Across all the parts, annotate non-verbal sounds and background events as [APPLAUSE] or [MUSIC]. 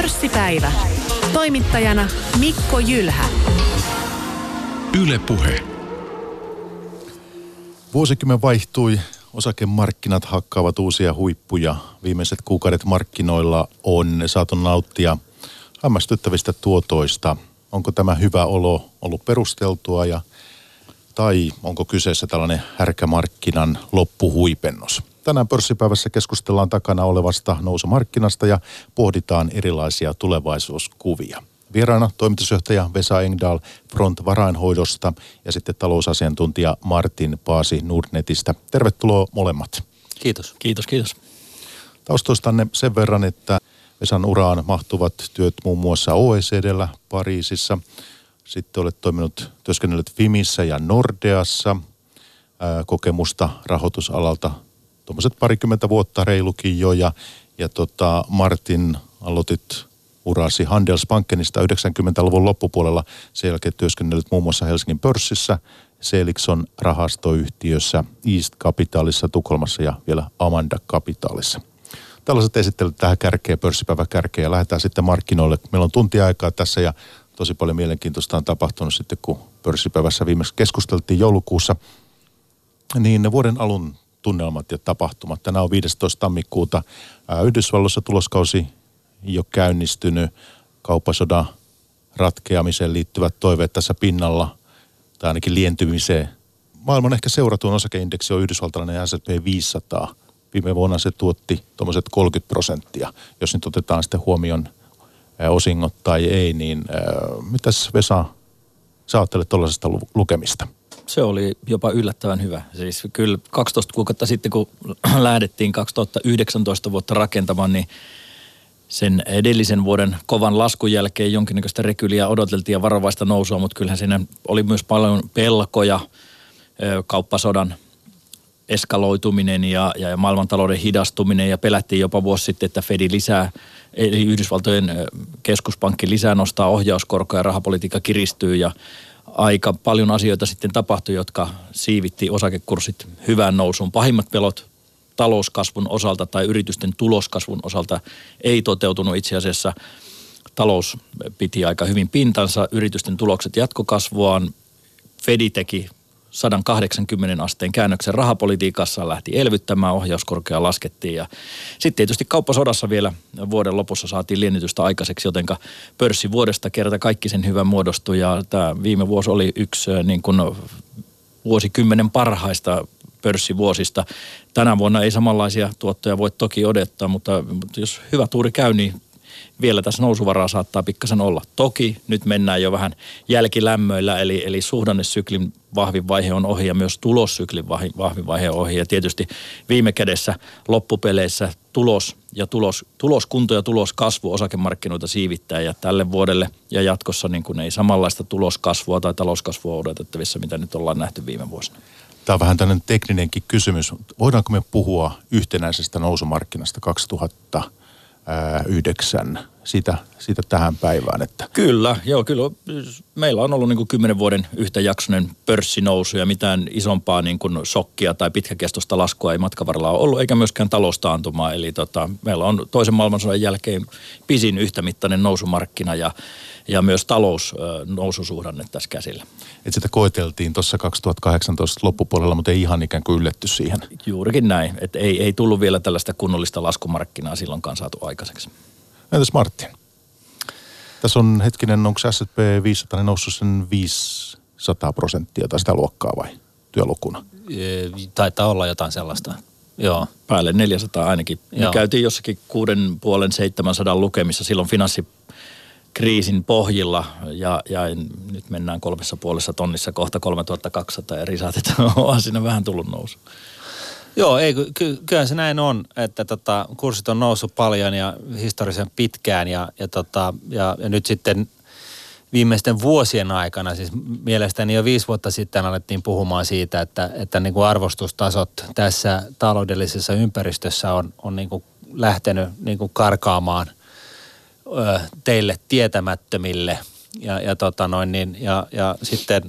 Pörssipäivä. Toimittajana Mikko Jylhä. Yle Puhe. Vuosikymmen vaihtui, osakemarkkinat hakkaavat uusia huippuja. Viimeiset kuukaudet markkinoilla on saatu nauttia hämmästyttävistä tuotoista. Onko tämä hyvä olo ollut perusteltua ja tai onko kyseessä tällainen härkämarkkinan loppuhuipennus? Tänään pörssipäivässä keskustellaan takana olevasta nousumarkkinasta ja pohditaan erilaisia tulevaisuuskuvia. Vieraana toimitusjohtaja Vesa Engdahl Front Varainhoidosta ja sitten talousasiantuntija Martin Paasi Nordnetistä. Tervetuloa molemmat. Kiitos. Kiitos, kiitos. Taustoistanne sen verran, että Vesan uraan mahtuvat työt muun muassa OECDllä Pariisissa. Sitten olet toiminut, työskennellyt Fimissä ja Nordeassa. Kokemusta rahoitusalalta tuommoiset parikymmentä vuotta reilukin jo. Ja, ja tota, Martin, aloitit urasi Handelsbankenista 90-luvun loppupuolella. Sen jälkeen työskennellyt muun muassa Helsingin pörssissä, Selikson rahastoyhtiössä, East Capitalissa Tukholmassa ja vielä Amanda Capitalissa. Tällaiset esittelyt tähän kärkeen, pörssipäivä kärkeen ja lähdetään sitten markkinoille. Meillä on tunti aikaa tässä ja tosi paljon mielenkiintoista on tapahtunut sitten, kun pörssipäivässä viimeksi keskusteltiin joulukuussa. Niin vuoden alun tunnelmat ja tapahtumat. Tänään on 15. tammikuuta. Yhdysvalloissa tuloskausi jo käynnistynyt kauppasodan ratkeamiseen liittyvät toiveet tässä pinnalla, tai ainakin lientymiseen. Maailman ehkä seuratuin osakeindeksi on yhdysvaltalainen S&P 500. Viime vuonna se tuotti tuommoiset 30 prosenttia. Jos nyt otetaan sitten huomioon osingot tai ei, niin mitäs Vesa, sä ajattelet tuollaisesta lukemista? Se oli jopa yllättävän hyvä. Siis kyllä 12 kuukautta sitten, kun [CLEARS THROAT] lähdettiin 2019 vuotta rakentamaan, niin sen edellisen vuoden kovan laskun jälkeen jonkinnäköistä rekyliä odoteltiin ja varovaista nousua, mutta kyllähän siinä oli myös paljon pelkoja kauppasodan eskaloituminen ja, ja maailmantalouden hidastuminen ja pelättiin jopa vuosi sitten, että Fedi lisää, eli Yhdysvaltojen keskuspankki lisää nostaa ohjauskorkoja ja rahapolitiikka kiristyy ja aika paljon asioita sitten tapahtui, jotka siivitti osakekurssit hyvään nousuun. Pahimmat pelot talouskasvun osalta tai yritysten tuloskasvun osalta ei toteutunut itse asiassa. Talous piti aika hyvin pintansa, yritysten tulokset jatkokasvuaan. Fedi teki 180 asteen käännöksen rahapolitiikassa, lähti elvyttämään, ohjauskorkea laskettiin ja sitten tietysti kauppasodassa vielä vuoden lopussa saatiin liennytystä aikaiseksi, jotenka pörssi vuodesta kerta kaikki sen hyvän muodostui ja tämä viime vuosi oli yksi niin kuin vuosikymmenen parhaista pörssivuosista. Tänä vuonna ei samanlaisia tuottoja voi toki odottaa, mutta, mutta jos hyvä tuuri käy, niin vielä tässä nousuvaraa saattaa pikkasen olla. Toki nyt mennään jo vähän jälkilämmöillä, eli, eli suhdannesyklin vahvin vaihe on ohi ja myös tulossyklin vahvin vaihe on ohi. Ja tietysti viime kädessä loppupeleissä tulos ja tulos, tuloskunto ja tuloskasvu osakemarkkinoita siivittää ja tälle vuodelle ja jatkossa niin kuin ei samanlaista tuloskasvua tai talouskasvua odotettavissa, mitä nyt ollaan nähty viime vuosina. Tämä on vähän tällainen tekninenkin kysymys. Voidaanko me puhua yhtenäisestä nousumarkkinasta 2009 siitä, siitä tähän päivään? Että... Kyllä, joo, kyllä. Meillä on ollut niin kuin kymmenen vuoden yhtäjaksoinen pörssinousu ja mitään isompaa niin kuin shokkia tai pitkäkestoista laskua ei matkavaralla ole ollut, eikä myöskään taloustaantumaa. Eli tota, meillä on toisen maailmansodan jälkeen pisin yhtämittainen nousumarkkina ja ja myös talous noususuhdanne tässä käsillä. Et sitä koeteltiin tuossa 2018 loppupuolella, mutta ei ihan ikään kuin ylletty siihen. Juurikin näin, että ei, ei tullut vielä tällaista kunnollista laskumarkkinaa silloinkaan saatu aikaiseksi. Entäs Martin? Tässä on hetkinen, onko S&P 500 noussut sen 500 prosenttia tai sitä luokkaa vai työlukuna? Taitaa olla jotain sellaista. Joo. Päälle 400 ainakin. Me Joo. käytiin jossakin kuuden puolen 700 lukemissa silloin finanssi kriisin pohjilla ja, ja nyt mennään kolmessa puolessa tonnissa kohta 3200 ja risaatit [LAUGHS] on siinä vähän tullut nousu. Joo, ei, ky, kyllä se näin on, että tota, kurssit on noussut paljon ja historiallisen pitkään ja, ja, tota, ja, ja nyt sitten viimeisten vuosien aikana, siis mielestäni jo viisi vuotta sitten alettiin puhumaan siitä, että, että niin kuin arvostustasot tässä taloudellisessa ympäristössä on, on niin kuin lähtenyt niin kuin karkaamaan – teille tietämättömille. Ja, ja, tota noin, niin, ja, ja sitten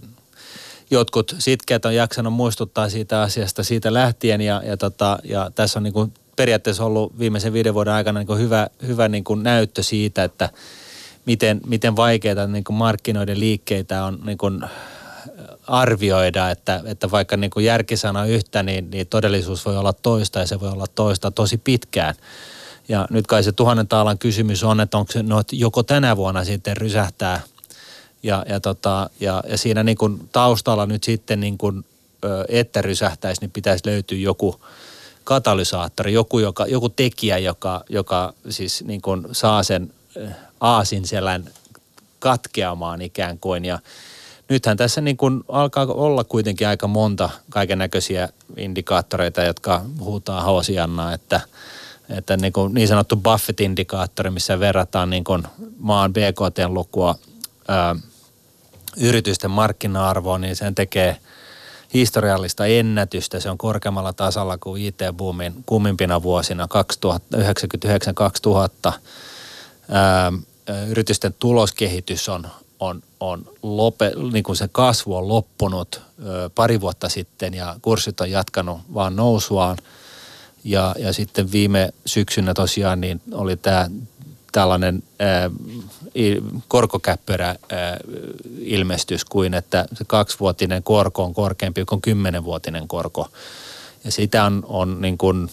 jotkut sitkeät on jaksanut muistuttaa siitä asiasta siitä lähtien ja, ja, tota, ja tässä on niin kuin periaatteessa ollut viimeisen viiden vuoden aikana niin kuin hyvä, hyvä niin kuin näyttö siitä, että miten, miten vaikeita niin kuin markkinoiden liikkeitä on niin kuin arvioida, että, että vaikka niin kuin järkisana yhtä, niin, niin todellisuus voi olla toista ja se voi olla toista tosi pitkään. Ja nyt kai se tuhannen taalan kysymys on, että onko se no, että joko tänä vuonna sitten rysähtää ja, ja, tota, ja, ja siinä niin kuin taustalla nyt sitten niin kuin, että rysähtäisi, niin pitäisi löytyä joku katalysaattori, joku, joka, joku tekijä, joka, joka siis niin kuin saa sen aasinselän katkeamaan ikään kuin. Ja nythän tässä niin kuin alkaa olla kuitenkin aika monta kaiken näköisiä indikaattoreita, jotka huutaa hosiannaa, että, että niin, kuin niin sanottu Buffett-indikaattori, missä verrataan niin kuin maan BKT-lukua yritysten markkina-arvoon, niin sen tekee historiallista ennätystä. Se on korkeammalla tasalla kuin IT-boomin kummimpina vuosina 1999-2000. Ää, yritysten tuloskehitys on, on, on lope, niin kuin se kasvu on loppunut ö, pari vuotta sitten ja kurssit on jatkanut vaan nousuaan. Ja, ja sitten viime syksynä tosiaan niin oli tämä tällainen korkokäppyrä ää, ilmestys kuin, että se kaksivuotinen korko on korkeampi kuin kymmenenvuotinen korko. Ja sitä on, on niin kuin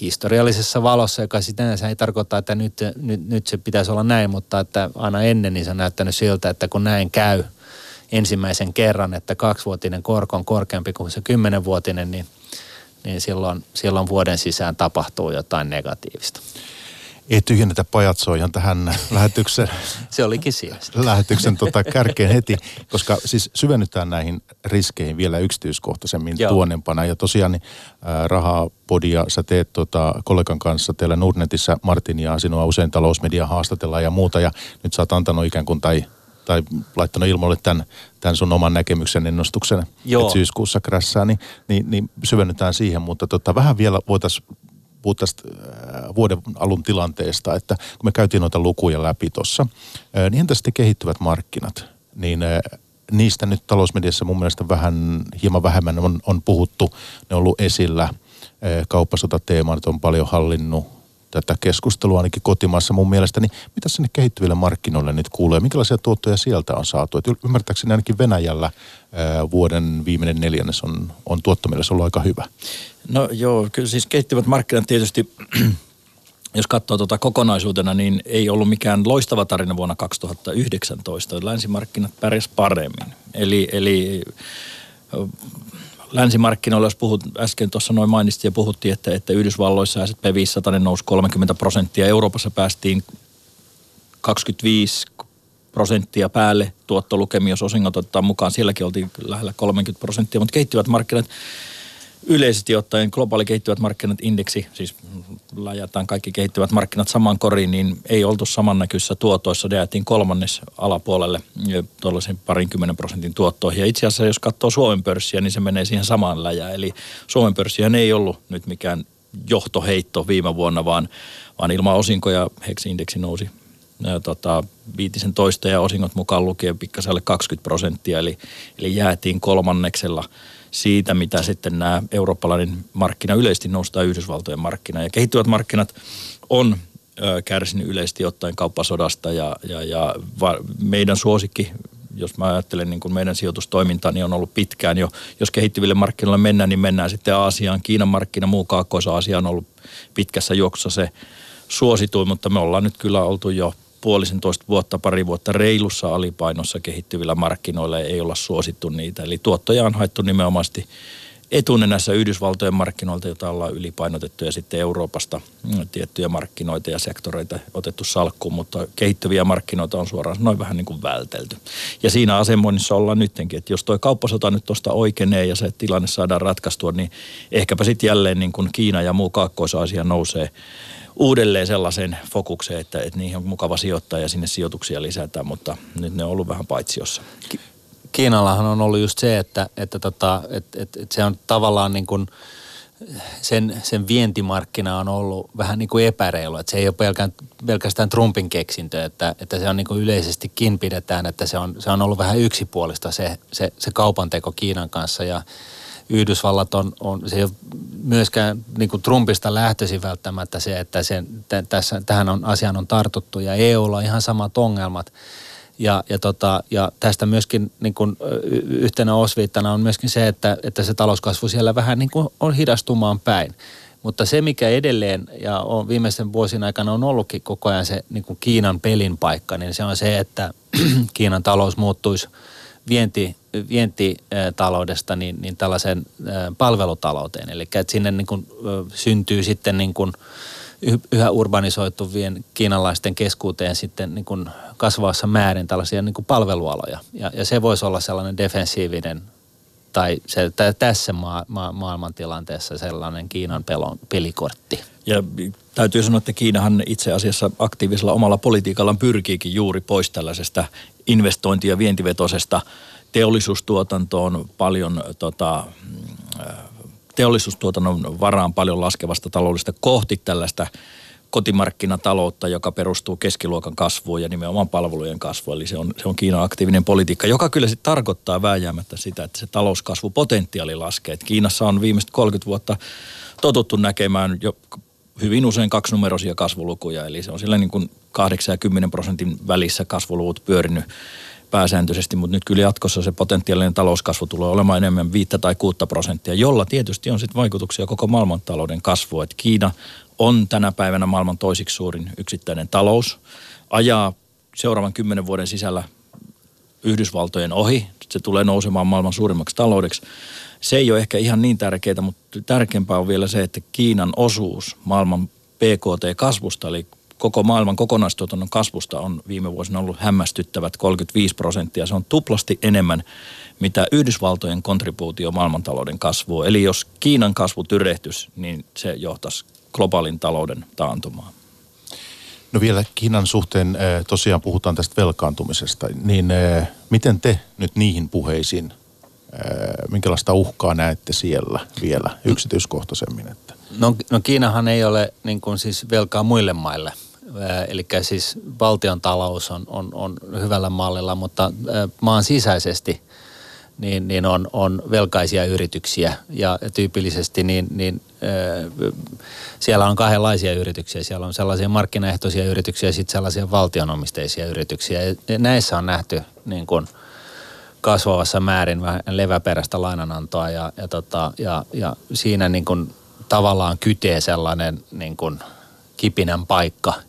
historiallisessa valossa, joka sinänsä ei tarkoita, että nyt, nyt, nyt se pitäisi olla näin, mutta että aina ennen niin se on näyttänyt siltä, että kun näin käy ensimmäisen kerran, että kaksivuotinen korko on korkeampi kuin se kymmenenvuotinen, niin, niin silloin, silloin vuoden sisään tapahtuu jotain negatiivista ei tyhjennetä pajatsoa ihan tähän lähetyksen, Se olikin siellä. lähetyksen tota, kärkeen heti, koska siis syvennytään näihin riskeihin vielä yksityiskohtaisemmin Joo. tuonnempana. Ja tosiaan niin, äh, rahaa podia sä teet tota, kollegan kanssa teillä Nordnetissä Martin ja sinua usein talousmedia haastatellaan ja muuta. Ja nyt sä oot antanut ikään kuin tai tai laittanut ilmoille tämän, tämän sun oman näkemyksen ennustuksen, Joo. että syyskuussa krässää, niin, niin, niin syvennytään siihen. Mutta tota, vähän vielä voitaisiin puhua tästä äh, vuoden alun tilanteesta, että kun me käytiin noita lukuja läpi tuossa, äh, niin entä sitten kehittyvät markkinat? Niin äh, niistä nyt talousmediassa mun mielestä vähän, hieman vähemmän on, on puhuttu, ne on ollut esillä. Kauppasotateemat on paljon hallinnut tätä keskustelua ainakin kotimaassa mun mielestä, niin mitä sinne kehittyville markkinoille nyt kuulee? Minkälaisia tuottoja sieltä on saatu? Et ymmärtääkseni ainakin Venäjällä ää, vuoden viimeinen neljännes on, on tuottomielessä ollut aika hyvä. No joo, kyllä siis kehittyvät markkinat tietysti [CLEARS THROAT] jos katsoo tuota kokonaisuutena, niin ei ollut mikään loistava tarina vuonna 2019. Länsimarkkinat pärjäs paremmin. Eli, eli länsimarkkinoilla, jos puhut, äsken tuossa noin mainitsin ja puhuttiin, että, että Yhdysvalloissa S&P 500 nousi 30 prosenttia, Euroopassa päästiin 25 prosenttia päälle tuottolukemi, jos osingot otetaan mukaan. Sielläkin oltiin lähellä 30 prosenttia, mutta kehittyvät markkinat yleisesti ottaen globaali kehittyvät markkinat indeksi, siis lajataan kaikki kehittyvät markkinat saman koriin, niin ei oltu samannäkyisissä tuotoissa, jäätiin kolmannes alapuolelle tuollaisen parinkymmenen prosentin tuottoihin. Ja itse asiassa jos katsoo Suomen pörssiä, niin se menee siihen samaan läjään. Eli Suomen pörssihän ei ollut nyt mikään johtoheitto viime vuonna, vaan, vaan ilman osinkoja HEX-indeksi nousi tota, viitisen toista ja osingot mukaan lukien pikkasen 20 prosenttia, eli, eli jäätiin kolmanneksella – siitä, mitä sitten nämä eurooppalainen markkina yleisesti nostaa Yhdysvaltojen markkina. Ja kehittyvät markkinat on kärsinyt yleisesti ottaen kauppasodasta ja, ja, ja meidän suosikki jos mä ajattelen niin kuin meidän sijoitustoiminta, niin on ollut pitkään jo. Jos kehittyville markkinoille mennään, niin mennään sitten Aasiaan. Kiinan markkina, muu Kaakkois-Aasia on ollut pitkässä juoksussa se suosituin, mutta me ollaan nyt kyllä oltu jo puolisentoista vuotta, pari vuotta reilussa alipainossa kehittyvillä markkinoilla ei olla suosittu niitä. Eli tuottoja on haettu nimenomaisesti etunenässä Yhdysvaltojen markkinoilta, jota ollaan ylipainotettu ja sitten Euroopasta mm, tiettyjä markkinoita ja sektoreita otettu salkkuun, mutta kehittyviä markkinoita on suoraan noin vähän niin kuin vältelty. Ja siinä asemoinnissa ollaan nyttenkin, että jos tuo kauppasota nyt tuosta oikeenee ja se tilanne saadaan ratkaistua, niin ehkäpä sitten jälleen niin kuin Kiina ja muu Kaakkois-Aasia nousee uudelleen sellaisen fokukseen, että, että niihin on mukava sijoittaa ja sinne sijoituksia lisätään, mutta nyt ne on ollut vähän paitsiossa. Kiinallahan on ollut just se, että, että, tota, että, että, että se on tavallaan niin kuin sen, sen vientimarkkina on ollut vähän niin kuin epäreilu, että se ei ole pelkään, pelkästään Trumpin keksintö, että, että se on niin kuin yleisestikin pidetään, että se on, se on ollut vähän yksipuolista se, se, se kaupanteko Kiinan kanssa ja Yhdysvallat on, on se ei myöskään niin kuin Trumpista lähtöisin välttämättä se, että se, t- tässä, tähän on, asiaan on tartuttu ja EUlla on ihan samat ongelmat. Ja, ja, tota, ja tästä myöskin niin kuin, yhtenä osviittana on myöskin se, että, että se talouskasvu siellä vähän niin kuin on hidastumaan päin. Mutta se, mikä edelleen ja on viimeisen vuosien aikana on ollutkin koko ajan se niin kuin Kiinan pelin paikka, niin se on se, että [CLEARS THROAT] Kiinan talous muuttuisi vienti, vientitaloudesta niin, niin tällaiseen palvelutalouteen. Eli että sinne niin kuin, syntyy sitten niin kuin yhä urbanisoituvien kiinalaisten keskuuteen sitten niin kuin kasvavassa määrin tällaisia niin kuin palvelualoja. Ja, ja se voisi olla sellainen defensiivinen tai se, tässä maa, maa, maailmantilanteessa sellainen Kiinan pelon, pelikortti. Ja täytyy sanoa, että Kiinahan itse asiassa aktiivisella omalla politiikallaan pyrkiikin juuri pois tällaisesta investointi- ja vientivetoisesta teollisuustuotantoon paljon tota, teollisuustuotannon varaan paljon laskevasta taloudesta kohti tällaista kotimarkkinataloutta, joka perustuu keskiluokan kasvuun ja nimenomaan palvelujen kasvuun. Eli se on, se on Kiinan aktiivinen politiikka, joka kyllä sitten tarkoittaa vääjäämättä sitä, että se talouskasvupotentiaali laskee. Et Kiinassa on viimeiset 30 vuotta totuttu näkemään jo hyvin usein kaksinumeroisia kasvulukuja, eli se on sillä niin kuin 8 ja 10 prosentin välissä kasvuluvut pyörinyt pääsääntöisesti, mutta nyt kyllä jatkossa se potentiaalinen talouskasvu tulee olemaan enemmän 5 tai 6 prosenttia, jolla tietysti on sitten vaikutuksia koko maailmantalouden kasvuun. Et Kiina on tänä päivänä maailman toisiksi suurin yksittäinen talous, ajaa seuraavan kymmenen vuoden sisällä Yhdysvaltojen ohi. Se tulee nousemaan maailman suurimmaksi taloudeksi. Se ei ole ehkä ihan niin tärkeää, mutta tärkeämpää on vielä se, että Kiinan osuus maailman PKT-kasvusta, eli koko maailman kokonaistuotannon kasvusta on viime vuosina ollut hämmästyttävät 35 prosenttia. Se on tuplasti enemmän, mitä Yhdysvaltojen kontribuutio maailmantalouden kasvuun. Eli jos Kiinan kasvu tyrehtys, niin se johtaisi globaalin talouden taantumaan. No vielä Kiinan suhteen eh, tosiaan puhutaan tästä velkaantumisesta, niin eh, miten te nyt niihin puheisiin, eh, minkälaista uhkaa näette siellä vielä yksityiskohtaisemmin? Että? No, no Kiinahan ei ole niin kuin siis velkaa muille maille – Eli siis valtion talous on, on, on hyvällä mallilla, mutta maan sisäisesti niin, niin on, on velkaisia yrityksiä ja tyypillisesti niin, niin siellä on kahdenlaisia yrityksiä. Siellä on sellaisia markkinaehtoisia yrityksiä ja sitten sellaisia valtionomisteisia yrityksiä. Ja näissä on nähty niin kuin kasvavassa määrin vähän leväperäistä lainanantoa ja, ja, tota, ja, ja siinä niin kuin tavallaan kytee sellainen niin kuin kipinän paikka –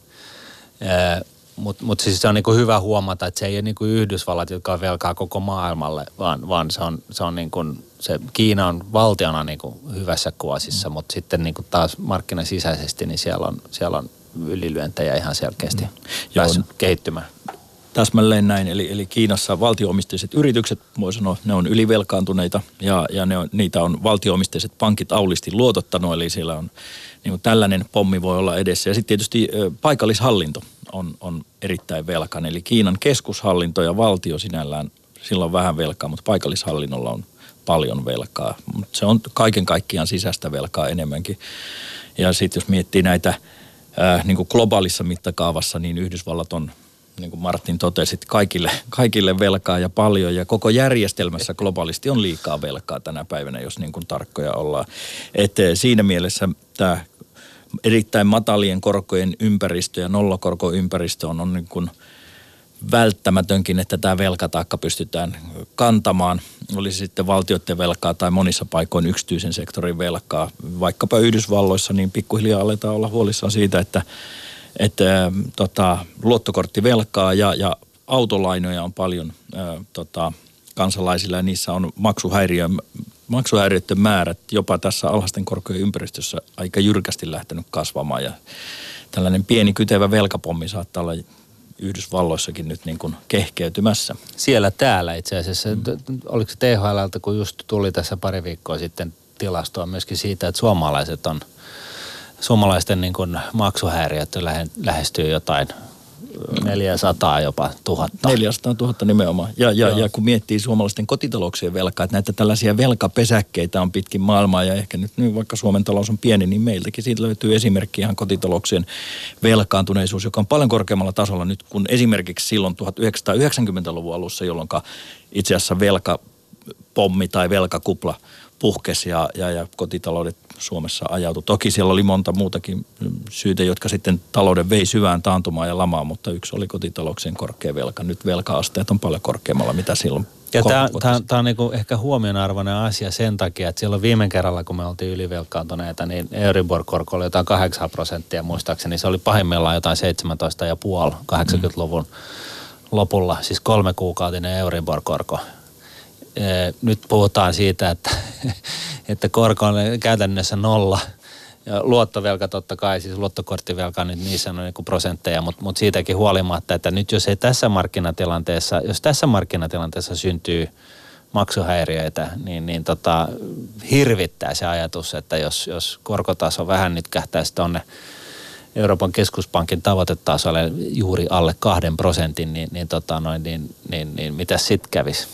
mutta mut siis se on niinku hyvä huomata, että se ei ole niinku Yhdysvallat, jotka on velkaa koko maailmalle, vaan, vaan se on, se on niinku, se Kiina on valtiona niinku hyvässä kuosissa, mutta sitten niinku taas markkinasisäisesti, niin siellä on, siellä on ylilyöntejä ihan selkeästi mm. päässyt kehittymään. Täsmälleen näin, eli, eli Kiinassa valtioomisteiset yritykset, voi sanoa, ne on ylivelkaantuneita ja, ja ne on, niitä on valtioomisteiset pankit aulisti luotottanut, eli siellä on niin kuin tällainen pommi voi olla edessä. Ja sitten tietysti paikallishallinto on, on erittäin velkainen. Eli Kiinan keskushallinto ja valtio sinällään, sillä on vähän velkaa, mutta paikallishallinnolla on paljon velkaa. Mutta se on kaiken kaikkiaan sisäistä velkaa enemmänkin. Ja sitten jos miettii näitä ää, niin kuin globaalissa mittakaavassa, niin Yhdysvallat on niin kuin Martin totesi, kaikille, kaikille velkaa ja paljon ja koko järjestelmässä globaalisti on liikaa velkaa tänä päivänä, jos niin kuin tarkkoja ollaan. Et eh, siinä mielessä tämä erittäin matalien korkojen ympäristö ja nollakorkoympäristö on, on niin kuin välttämätönkin, että tämä velkataakka pystytään kantamaan. Olisi sitten valtioiden velkaa tai monissa paikoin yksityisen sektorin velkaa. Vaikkapa Yhdysvalloissa, niin pikkuhiljaa aletaan olla huolissaan siitä, että että ähm, tota, luottokorttivelkaa ja, ja autolainoja on paljon ää, äh, tota, kansalaisilla ja niissä on maksuhäiriö, maksuhäiriöiden määrät jopa tässä alhaisten korkojen ympäristössä aika jyrkästi lähtenyt kasvamaan ja tällainen pieni kytevä velkapommi saattaa olla Yhdysvalloissakin nyt niin kuin kehkeytymässä. Siellä täällä itse asiassa. Mm. Oliko se THLltä, kun just tuli tässä pari viikkoa sitten tilastoa myöskin siitä, että suomalaiset on – suomalaisten niin kuin maksuhäiriöt lähestyy jotain 400 jopa tuhatta. 400 000 nimenomaan. Ja, ja, ja kun miettii suomalaisten kotitalouksien velkaa, että näitä tällaisia velkapesäkkeitä on pitkin maailmaa ja ehkä nyt, nyt vaikka Suomen talous on pieni, niin meiltäkin siitä löytyy esimerkki ihan kotitalouksien velkaantuneisuus, joka on paljon korkeammalla tasolla nyt kuin esimerkiksi silloin 1990-luvun alussa, jolloin itse asiassa velkapommi tai velkakupla puhkesi ja, ja, ja kotitaloudet Suomessa ajautui. Toki siellä oli monta muutakin syytä, jotka sitten talouden vei syvään taantumaan ja lamaan, mutta yksi oli kotitalouksien korkea velka. Nyt velka-asteet on paljon korkeammalla, mitä silloin ja tämä on niinku ehkä huomionarvoinen asia sen takia, että silloin viime kerralla, kun me oltiin ylivelkaantuneita, niin Euribor-korko oli jotain 8 prosenttia muistaakseni. Se oli pahimmillaan jotain 17,5 80-luvun lopulla, siis kolme kuukautinen Euribor-korko. Nyt puhutaan siitä, että, [LAUGHS] että korko on käytännössä nolla – ja luottovelka totta kai, siis luottokorttivelka nyt niissä on niin kuin prosentteja, mutta, mutta siitäkin huolimatta, että nyt jos ei tässä markkinatilanteessa, jos tässä markkinatilanteessa syntyy maksuhäiriöitä, niin, niin tota, hirvittää se ajatus, että jos, jos korkotaso vähän nyt kähtäisi tuonne Euroopan keskuspankin tavoitetasolle juuri alle kahden prosentin, niin, niin, tota noin, niin, niin, niin mitä sitten kävisi?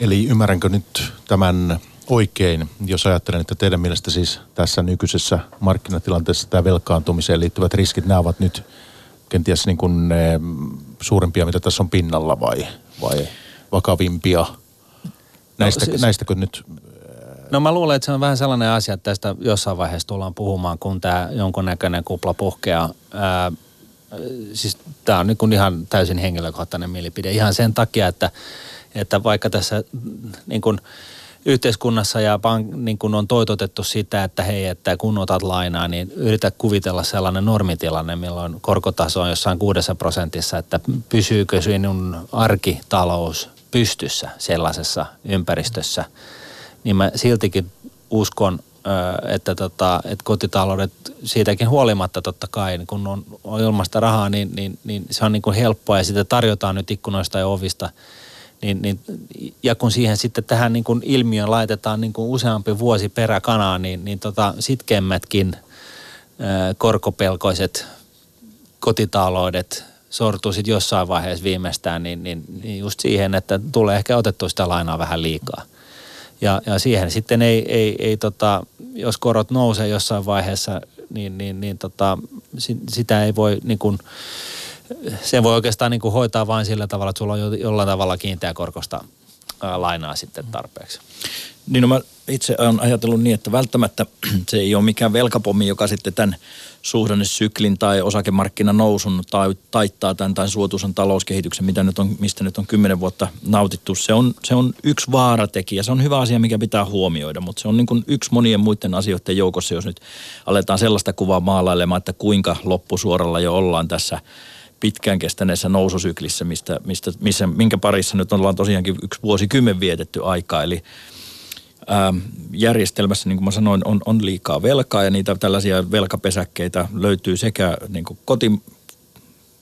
Eli ymmärränkö nyt tämän oikein, jos ajattelen, että teidän mielestä siis tässä nykyisessä markkinatilanteessa tämä velkaantumiseen liittyvät riskit, nämä ovat nyt kenties niin kuin ne suurempia, mitä tässä on pinnalla vai, vai vakavimpia? Näistä, no, siis, näistäkö nyt No mä luulen, että se on vähän sellainen asia, että tästä jossain vaiheessa tullaan puhumaan, kun tämä jonkunnäköinen kupla puhkeaa. Ää, siis tämä on niin kuin ihan täysin henkilökohtainen mielipide. Ihan sen takia, että, että vaikka tässä niin kuin – yhteiskunnassa ja pank, niin kun on toitotettu sitä, että hei, että kun otat lainaa, niin yritä kuvitella sellainen normitilanne, milloin korkotaso on jossain kuudessa prosentissa, että pysyykö sinun arkitalous pystyssä sellaisessa ympäristössä. Niin mä siltikin uskon, että, tota, että kotitaloudet siitäkin huolimatta totta kai, niin kun on, on ilmasta rahaa, niin, niin, niin se on niin kuin helppoa ja sitä tarjotaan nyt ikkunoista ja ovista – niin, niin, ja kun siihen sitten tähän niin kuin ilmiön laitetaan niin kuin useampi vuosi peräkanaa, niin, niin tota, sitkeämmätkin ää, korkopelkoiset kotitaloudet sortuu sitten jossain vaiheessa viimeistään, niin, niin, niin just siihen, että tulee ehkä otettu sitä lainaa vähän liikaa. Ja, ja siihen sitten ei, ei, ei tota, jos korot nousee jossain vaiheessa, niin, niin, niin tota, sitä ei voi niin kuin, sen voi oikeastaan niin kuin hoitaa vain sillä tavalla, että sulla on jollain tavalla kiinteä korkosta lainaa sitten tarpeeksi. Niin no mä itse olen ajatellut niin, että välttämättä [CLEARS THROAT] se ei ole mikään velkapommi, joka sitten tämän suhdannesyklin tai osakemarkkinan nousun tai taittaa tämän tai suotuisan talouskehityksen, mitä nyt on, mistä nyt on kymmenen vuotta nautittu. Se on, se on yksi vaaratekijä. Se on hyvä asia, mikä pitää huomioida, mutta se on niin kuin yksi monien muiden asioiden joukossa, jos nyt aletaan sellaista kuvaa maalailemaan, että kuinka loppusuoralla jo ollaan tässä – pitkään kestäneessä noususyklissä, mistä, mistä, missä, minkä parissa nyt ollaan tosiaankin yksi vuosikymmen vietetty aikaa. Eli ää, ähm, järjestelmässä, niin kuin mä sanoin, on, on liikaa velkaa ja niitä tällaisia velkapesäkkeitä löytyy sekä niin kuin koti,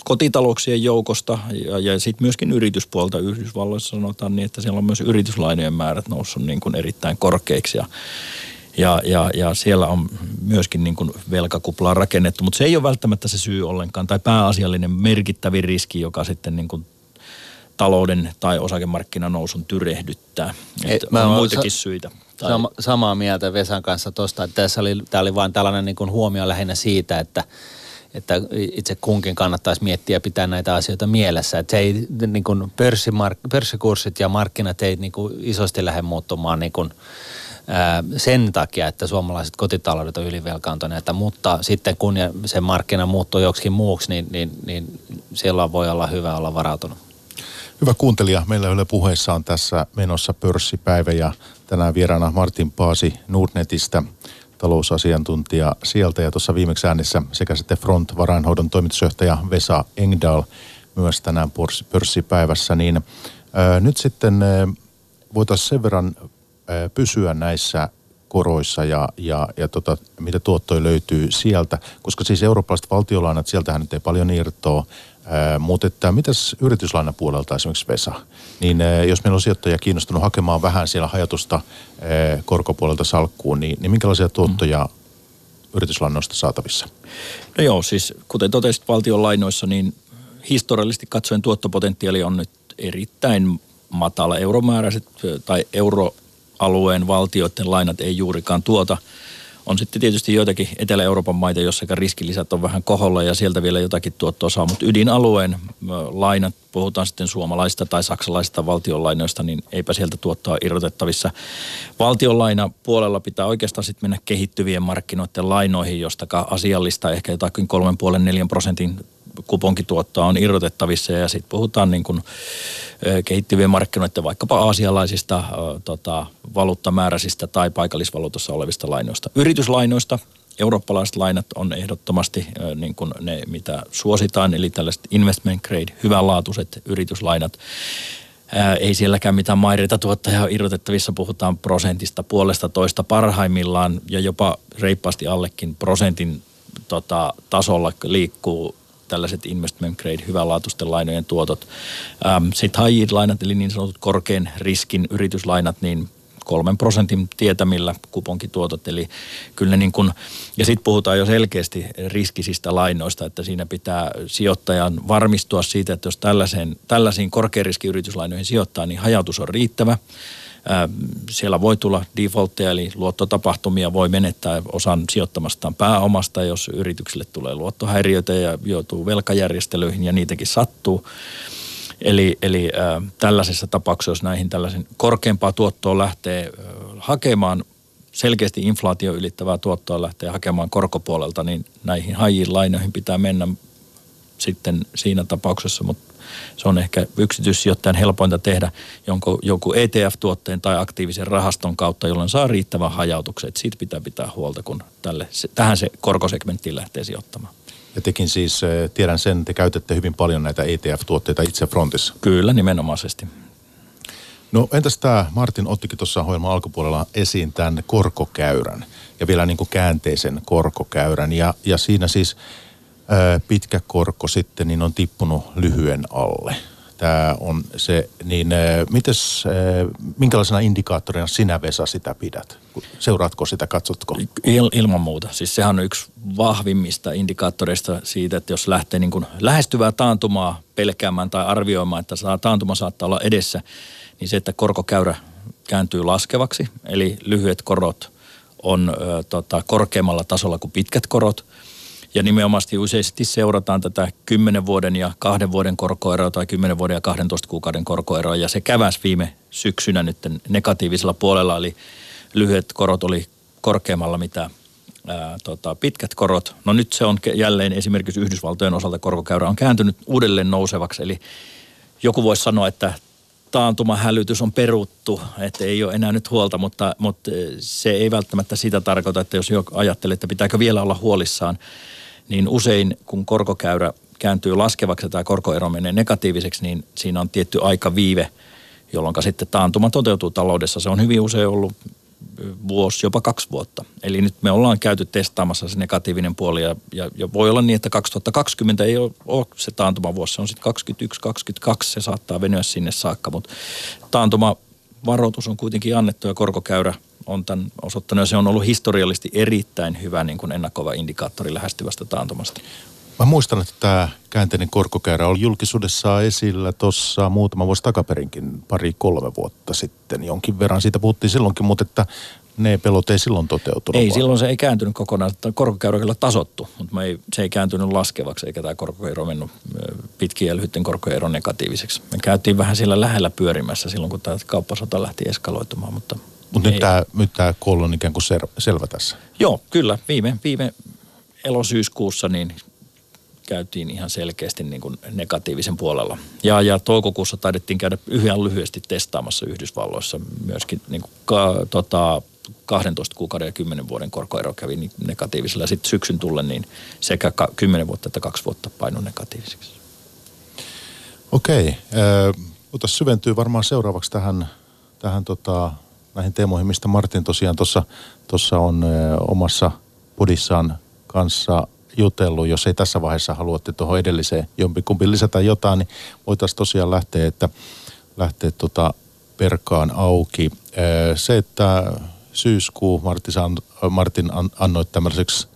kotitalouksien joukosta ja, ja sitten myöskin yrityspuolta. Yhdysvalloissa sanotaan niin, että siellä on myös yrityslainojen määrät noussut niin kuin erittäin korkeiksi ja, ja, ja, ja siellä on myöskin niin kuin velkakuplaa rakennettu, mutta se ei ole välttämättä se syy ollenkaan tai pääasiallinen merkittävin riski, joka sitten niin kuin talouden tai osakemarkkinan nousun tyrehdyttää. Ei, on muitakin sa- syitä. Tai... Sama, samaa mieltä Vesan kanssa tuosta, että tässä oli, tämä oli vain tällainen niin kuin huomio lähinnä siitä, että että itse kunkin kannattaisi miettiä ja pitää näitä asioita mielessä. Että se ei, niin kuin pörssikurssit ja markkinat ei niin kuin isosti lähde muuttumaan niin kuin, sen takia, että suomalaiset kotitaloudet on ylivelkaantuneita, mutta sitten kun se markkina muuttuu joksikin muuksi, niin, niin, niin silloin voi olla hyvä olla varautunut. Hyvä kuuntelija, meillä Yle puheessa on tässä menossa pörssipäivä ja tänään vieraana Martin Paasi Nordnetistä, talousasiantuntija sieltä ja tuossa viimeksi äänessä sekä sitten Front varainhoidon toimitusjohtaja Vesa Engdahl myös tänään pörssipäivässä, niin ää, nyt sitten voitaisiin sen verran pysyä näissä koroissa ja, ja, ja tota, mitä tuottoja löytyy sieltä, koska siis eurooppalaiset valtiolainat, sieltähän nyt ei paljon irtoa, mutta että mitäs yrityslainapuolelta esimerkiksi Vesa, niin jos meillä on sijoittaja kiinnostunut hakemaan vähän siellä hajatusta ää, korkopuolelta salkkuun, niin, niin minkälaisia tuottoja mm. yrityslainoista saatavissa? No joo, siis kuten totesit valtionlainoissa, niin historiallisesti katsoen tuottopotentiaali on nyt erittäin matala. Euromääräiset tai euro alueen valtioiden lainat ei juurikaan tuota. On sitten tietysti joitakin Etelä-Euroopan maita, joissa riskilisät on vähän koholla ja sieltä vielä jotakin tuottoa saa, mutta ydinalueen lainat, puhutaan sitten suomalaista tai saksalaisista valtionlainoista, niin eipä sieltä tuottoa irrotettavissa. Valtionlaina puolella pitää oikeastaan sitten mennä kehittyvien markkinoiden lainoihin, josta asiallista ehkä jotakin 3,5-4 prosentin kuponkituottoa on irrotettavissa ja sitten puhutaan niin kuin kehittyvien markkinoiden vaikkapa aasialaisista tota, valuuttamääräisistä tai paikallisvaluutassa olevista lainoista. Yrityslainoista eurooppalaiset lainat on ehdottomasti niin kuin ne, mitä suositaan, eli tällaiset investment grade, hyvänlaatuiset yrityslainat. Ei sielläkään mitään maireita tuottajaa irrotettavissa, puhutaan prosentista puolesta toista parhaimmillaan ja jopa reippaasti allekin prosentin tota, tasolla liikkuu tällaiset investment grade, hyvänlaatuisten lainojen tuotot. Ähm, Sitten high yield lainat, eli niin sanotut korkean riskin yrityslainat, niin kolmen prosentin tietämillä kuponkituotot. Eli kyllä niin kuin, ja sitten puhutaan jo selkeästi riskisistä lainoista, että siinä pitää sijoittajan varmistua siitä, että jos tällaisiin korkeariskiyrityslainoihin sijoittaa, niin hajautus on riittävä siellä voi tulla defaultteja, eli luottotapahtumia voi menettää osan sijoittamastaan pääomasta, jos yritykselle tulee luottohäiriöitä ja joutuu velkajärjestelyihin ja niitäkin sattuu. Eli, eli äh, tällaisessa tapauksessa, jos näihin tällaisen korkeampaa tuottoa lähtee äh, hakemaan, selkeästi inflaatio ylittävää tuottoa lähtee hakemaan korkopuolelta, niin näihin hajiin lainoihin pitää mennä sitten siinä tapauksessa, mutta se on ehkä yksityissijoittajan helpointa tehdä jonkun, joku ETF-tuotteen tai aktiivisen rahaston kautta, jolloin saa riittävän hajautuksen. Että siitä pitää pitää huolta, kun tälle, se, tähän se korkosegmenttiin lähtee sijoittamaan. Ja tekin siis, eh, tiedän sen, te käytätte hyvin paljon näitä ETF-tuotteita itse frontissa. Kyllä, nimenomaisesti. No entäs tämä, Martin ottikin tuossa ohjelman alkupuolella esiin tämän korkokäyrän ja vielä niin kuin käänteisen korkokäyrän. Ja, ja siinä siis pitkä korko sitten niin on tippunut lyhyen alle. Tämä on se, niin mites, minkälaisena indikaattorina sinä Vesa sitä pidät? Seuraatko sitä, katsotko? Il, ilman muuta. Siis sehän on yksi vahvimmista indikaattoreista siitä, että jos lähtee niin kuin lähestyvää taantumaa pelkäämään tai arvioimaan, että saa, taantuma saattaa olla edessä, niin se, että korkokäyrä kääntyy laskevaksi, eli lyhyet korot on ö, tota, korkeammalla tasolla kuin pitkät korot – ja nimenomaan useasti seurataan tätä 10 vuoden ja kahden vuoden korkoeroa tai 10 vuoden ja 12 kuukauden korkoeroa. Ja se käväs viime syksynä nyt negatiivisella puolella, eli lyhyet korot oli korkeammalla mitä ää, tota, pitkät korot. No nyt se on jälleen esimerkiksi Yhdysvaltojen osalta korkokäyrä on kääntynyt uudelleen nousevaksi, eli joku voisi sanoa, että taantumahälytys on peruttu, että ei ole enää nyt huolta, mutta, mutta se ei välttämättä sitä tarkoita, että jos ajattelee, että pitääkö vielä olla huolissaan, niin usein kun korkokäyrä kääntyy laskevaksi tai korkoero menee negatiiviseksi, niin siinä on tietty aika viive, jolloin sitten taantuma toteutuu taloudessa. Se on hyvin usein ollut vuosi, jopa kaksi vuotta. Eli nyt me ollaan käyty testaamassa se negatiivinen puoli ja, ja, ja voi olla niin, että 2020 ei ole, ole se taantumavuosi, se on sitten 21, 22, se saattaa venyä sinne saakka, mutta taantuma varoitus on kuitenkin annettu ja korkokäyrä on tämän osoittanut ja se on ollut historiallisesti erittäin hyvä niin kuin ennakova indikaattori lähestyvästä taantumasta. Mä muistan, että tämä käänteinen korkokäyrä oli julkisuudessa esillä tuossa muutama vuosi takaperinkin, pari-kolme vuotta sitten. Jonkin verran siitä puhuttiin silloinkin, mutta että ne pelot ei silloin toteutunut. Ei, vaan. silloin se ei kääntynyt kokonaan. Korkokäyrä kyllä tasottu, mutta ei, se ei kääntynyt laskevaksi eikä tämä korkoero mennyt pitkiä lyhyiden korkoero negatiiviseksi. Me käytiin vähän siellä lähellä pyörimässä silloin, kun tämä kauppasota lähti eskaloitumaan, mutta mutta nyt tämä, nyt tämä on ikään kuin selvä tässä. Joo, kyllä. Viime, viime elosyyskuussa niin käytiin ihan selkeästi niin kuin negatiivisen puolella. Ja, ja toukokuussa taidettiin käydä yhden lyhyesti testaamassa Yhdysvalloissa myöskin niin kuin, ka, tota, 12 kuukauden ja 10 vuoden korkoero kävi niin negatiivisella. Sitten syksyn tullen niin sekä 10 vuotta että 2 vuotta painoi negatiiviseksi. Okei. Äh, syventyy varmaan seuraavaksi tähän, tähän tota, näihin teemoihin, mistä Martin tosiaan tuossa on äh, omassa podissaan kanssa jutellut. Jos ei tässä vaiheessa haluatte tuohon edelliseen jompikumpi lisätä jotain, niin voitaisiin tosiaan lähteä, että lähteä tota perkaan auki. Se, että syyskuu Martin, Martin Martin tämmöiseksi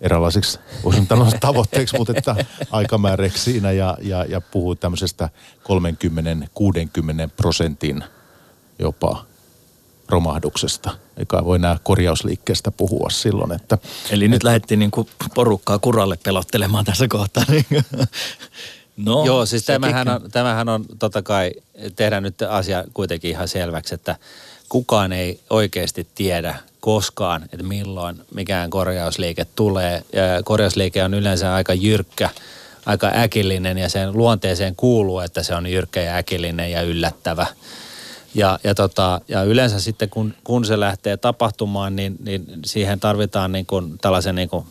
eräänlaiseksi, voisin sanoa [LAUGHS] tavoitteeksi, mutta että aikamääreksi siinä ja, ja, ja puhuu tämmöisestä 30-60 prosentin jopa romahduksesta. Eikä voi enää korjausliikkeestä puhua silloin. Että, Eli nyt lähdettiin niin kuin porukkaa kuralle pelottelemaan tässä kohtaa. [LAUGHS] No, Joo, siis tämähän on, tämähän on totta kai, tehdään nyt asia kuitenkin ihan selväksi, että kukaan ei oikeasti tiedä koskaan, että milloin mikään korjausliike tulee. Ja korjausliike on yleensä aika jyrkkä, aika äkillinen ja sen luonteeseen kuuluu, että se on jyrkkä ja äkillinen ja yllättävä. Ja, ja, tota, ja yleensä sitten kun, kun se lähtee tapahtumaan, niin, niin siihen tarvitaan niin kuin tällaisen niin kuin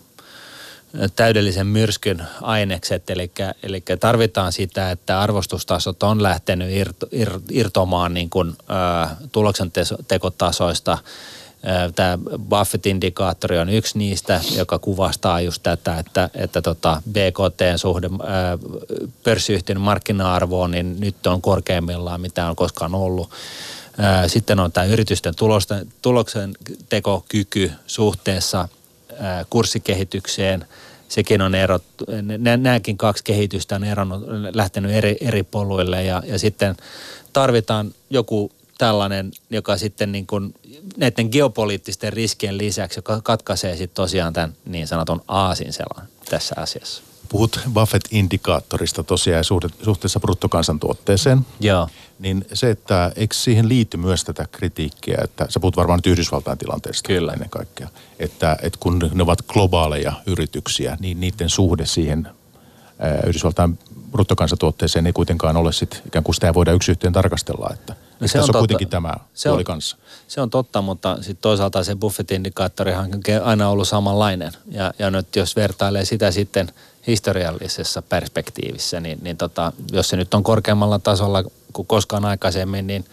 täydellisen myrskyn ainekset, eli, eli tarvitaan sitä, että arvostustasot on lähtenyt irto, ir, irtomaan niin kuin, ä, tuloksen tekotasoista. Tämä Buffett-indikaattori on yksi niistä, joka kuvastaa just tätä, että, että tota BKT-suhde pörssiyhtiön markkina-arvoon, niin nyt on korkeimmillaan, mitä on koskaan ollut. Sitten on tämä yritysten tulosten, tuloksen tekokyky suhteessa – kurssikehitykseen. Sekin on erot, nämäkin kaksi kehitystä on eronnut, lähtenyt eri, eri poluille ja, ja sitten tarvitaan joku tällainen, joka sitten niin kuin näiden geopoliittisten riskien lisäksi, joka katkaisee sitten tosiaan tämän niin sanotun aasinselan tässä asiassa. Puhut Buffett-indikaattorista tosiaan suhteessa bruttokansantuotteeseen. Joo. Niin se, että eikö siihen liity myös tätä kritiikkiä, että sä puhut varmaan nyt Yhdysvaltain tilanteesta Kyllä. ennen kaikkea. Että, että kun ne ovat globaaleja yrityksiä, niin niiden suhde siihen ää, Yhdysvaltain bruttokansantuotteeseen ei kuitenkaan ole sit, ikään kuin sitä ei voida yksi yhteen tarkastella, että no se tässä on, on kuitenkin tämä se on, kanssa. Se on totta, mutta sitten toisaalta se Buffett-indikaattorihan on aina ollut samanlainen. Ja, ja nyt jos vertailee sitä sitten historiallisessa perspektiivissä, niin, niin tota, jos se nyt on korkeammalla tasolla kuin koskaan aikaisemmin, niin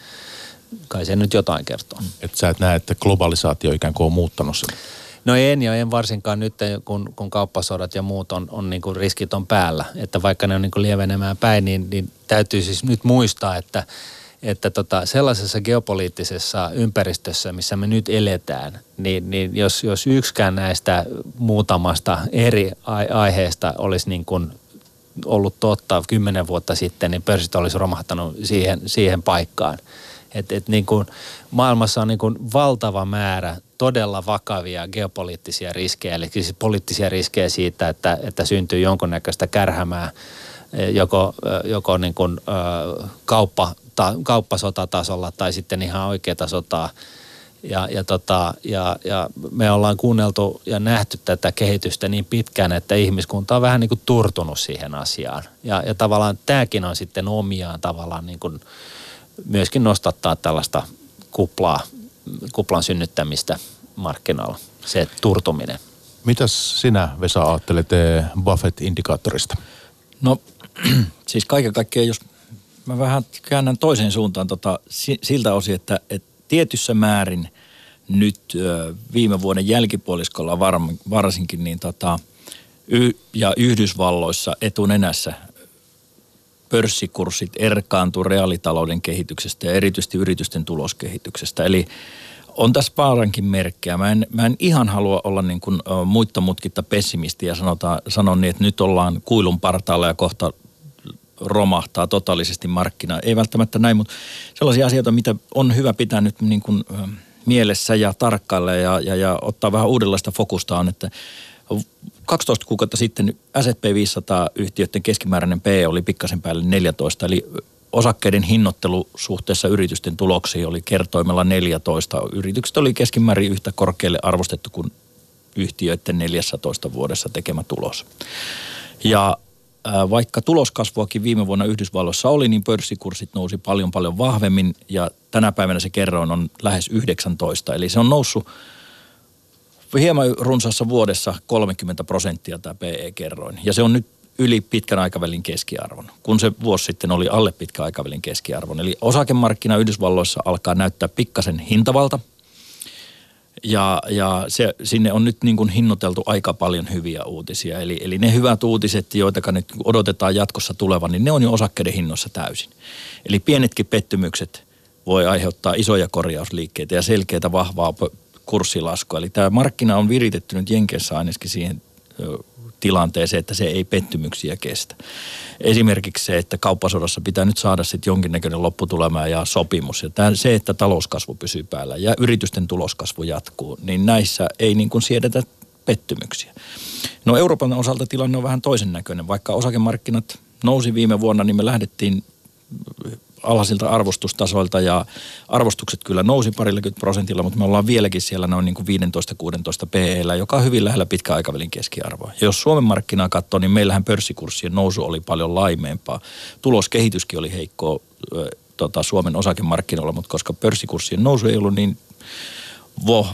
kai se nyt jotain kertoo. Että sä et näe, että globalisaatio ikään kuin on muuttanut sen? No en ja en varsinkaan nyt, kun, kun kauppasodat ja muut on, on niin kuin riskit on päällä. Että vaikka ne on niin kuin lievenemään päin, niin, niin täytyy siis nyt muistaa, että – että tota, sellaisessa geopoliittisessa ympäristössä, missä me nyt eletään, niin, niin jos, jos yksikään näistä muutamasta eri aiheesta olisi niin kuin ollut totta kymmenen vuotta sitten, niin pörssit olisi romahtanut siihen, siihen paikkaan. Et, et niin kuin maailmassa on niin kuin valtava määrä todella vakavia geopoliittisia riskejä, eli siis poliittisia riskejä siitä, että, että syntyy jonkunnäköistä kärhämää joko, joko niin kuin, kauppa ta, kauppasotatasolla tai sitten ihan oikeata sotaa. Ja, ja, tota, ja, ja me ollaan kuunneltu ja nähty tätä kehitystä niin pitkään, että ihmiskunta on vähän niin kuin turtunut siihen asiaan. Ja, ja tavallaan tämäkin on sitten omiaan tavallaan niin kuin myöskin nostattaa tällaista kuplaa, kuplan synnyttämistä markkinoilla, se turtuminen. Mitäs sinä, Vesa, ajattelet eh, Buffett-indikaattorista? No [CLEARS THROAT] siis kaiken kaikkiaan, jos mä vähän käännän toiseen suuntaan tota, siltä osin, että, että tietyssä määrin nyt viime vuoden jälkipuoliskolla var, varsinkin niin tota, ja Yhdysvalloissa etunenässä pörssikurssit erkaantuu reaalitalouden kehityksestä ja erityisesti yritysten tuloskehityksestä. Eli on tässä vaarankin merkkejä. Mä en, mä en ihan halua olla niin kuin, muitta mutkitta pessimisti ja sanotaan, sanon niin, että nyt ollaan kuilun partaalla ja kohta romahtaa totaalisesti markkina. Ei välttämättä näin, mutta sellaisia asioita, mitä on hyvä pitää nyt niin kuin, mielessä ja tarkkailla ja, ja, ja ottaa vähän uudenlaista fokusta on, että 12 kuukautta sitten S&P 500 yhtiöiden keskimääräinen P oli pikkasen päälle 14, eli osakkeiden hinnoittelu suhteessa yritysten tuloksiin oli kertoimella 14. Yritykset oli keskimäärin yhtä korkealle arvostettu kuin yhtiöiden 14 vuodessa tekemä tulos. Ja vaikka tuloskasvuakin viime vuonna Yhdysvalloissa oli, niin pörssikurssit nousi paljon paljon vahvemmin ja tänä päivänä se kerroin on lähes 19. Eli se on noussut hieman runsaassa vuodessa 30 prosenttia tämä PE-kerroin. Ja se on nyt yli pitkän aikavälin keskiarvon, kun se vuosi sitten oli alle pitkän aikavälin keskiarvon. Eli osakemarkkina Yhdysvalloissa alkaa näyttää pikkasen hintavalta – ja, ja se, sinne on nyt niin kuin hinnoiteltu aika paljon hyviä uutisia. Eli, eli ne hyvät uutiset, joita nyt odotetaan jatkossa tulevan, niin ne on jo osakkeiden hinnoissa täysin. Eli pienetkin pettymykset voi aiheuttaa isoja korjausliikkeitä ja selkeitä vahvaa kurssilaskua. Eli tämä markkina on viritetty nyt Jenkeissä ainakin siihen tilanteeseen, että se ei pettymyksiä kestä. Esimerkiksi se, että kauppasodassa pitää nyt saada sitten jonkinnäköinen lopputulema ja sopimus. Ja tämän, se, että talouskasvu pysyy päällä ja yritysten tuloskasvu jatkuu, niin näissä ei niin kuin siedetä pettymyksiä. No Euroopan osalta tilanne on vähän toisen näköinen. Vaikka osakemarkkinat nousi viime vuonna, niin me lähdettiin alhaisilta arvostustasoilta ja arvostukset kyllä nousi parillakymmentä prosentilla, mutta me ollaan vieläkin siellä noin niin kuin 15-16 PEllä, joka on hyvin lähellä pitkäaikavälin keskiarvoa. Ja jos Suomen markkinaa katsoo, niin meillähän pörssikurssien nousu oli paljon laimeempaa. Tuloskehityskin oli heikkoa tota, Suomen osakemarkkinoilla, mutta koska pörssikurssien nousu ei ollut niin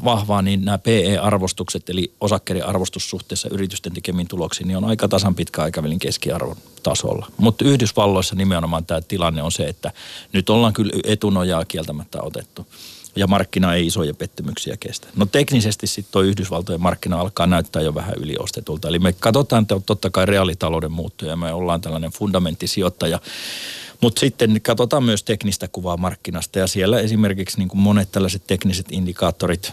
vahvaa, niin nämä PE-arvostukset, eli osakkeiden arvostus suhteessa yritysten tekemiin tuloksiin, niin on aika tasan pitkä aikavälin keskiarvon tasolla. Mutta Yhdysvalloissa nimenomaan tämä tilanne on se, että nyt ollaan kyllä etunojaa kieltämättä otettu ja markkina ei isoja pettymyksiä kestä. No teknisesti sitten tuo Yhdysvaltojen markkina alkaa näyttää jo vähän yliostetulta. Eli me katsotaan totta kai reaalitalouden muuttuja. Me ollaan tällainen fundamenttisijoittaja mutta sitten katsotaan myös teknistä kuvaa markkinasta ja siellä esimerkiksi niin kuin monet tällaiset tekniset indikaattorit,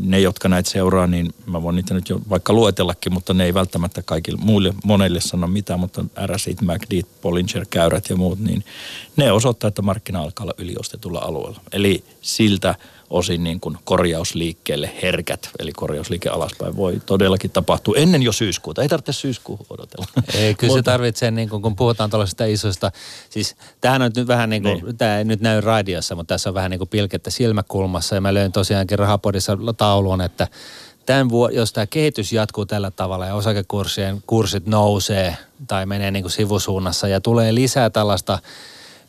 ne jotka näitä seuraa, niin mä voin niitä nyt jo vaikka luetellakin, mutta ne ei välttämättä kaikille muille, monelle sano mitään, mutta RSIt, MACD, Bollinger-käyrät ja muut, niin ne osoittaa, että markkina alkaa olla yliostetulla alueella. Eli siltä osin niin kuin korjausliikkeelle herkät, eli korjausliike alaspäin voi todellakin tapahtua ennen jo syyskuuta. Ei tarvitse syyskuuhun odotella. Ei, kyllä se tarvitsee, niin kuin, kun puhutaan tällaisista isoista, siis tämähän on nyt vähän niin kuin, niin. tämä ei nyt näy radiossa, mutta tässä on vähän niin kuin pilkettä silmäkulmassa ja mä löin tosiaankin rahapodissa taulun, että tämän vuo, jos tämä kehitys jatkuu tällä tavalla ja osakekurssien kurssit nousee tai menee niin kuin sivusuunnassa ja tulee lisää tällaista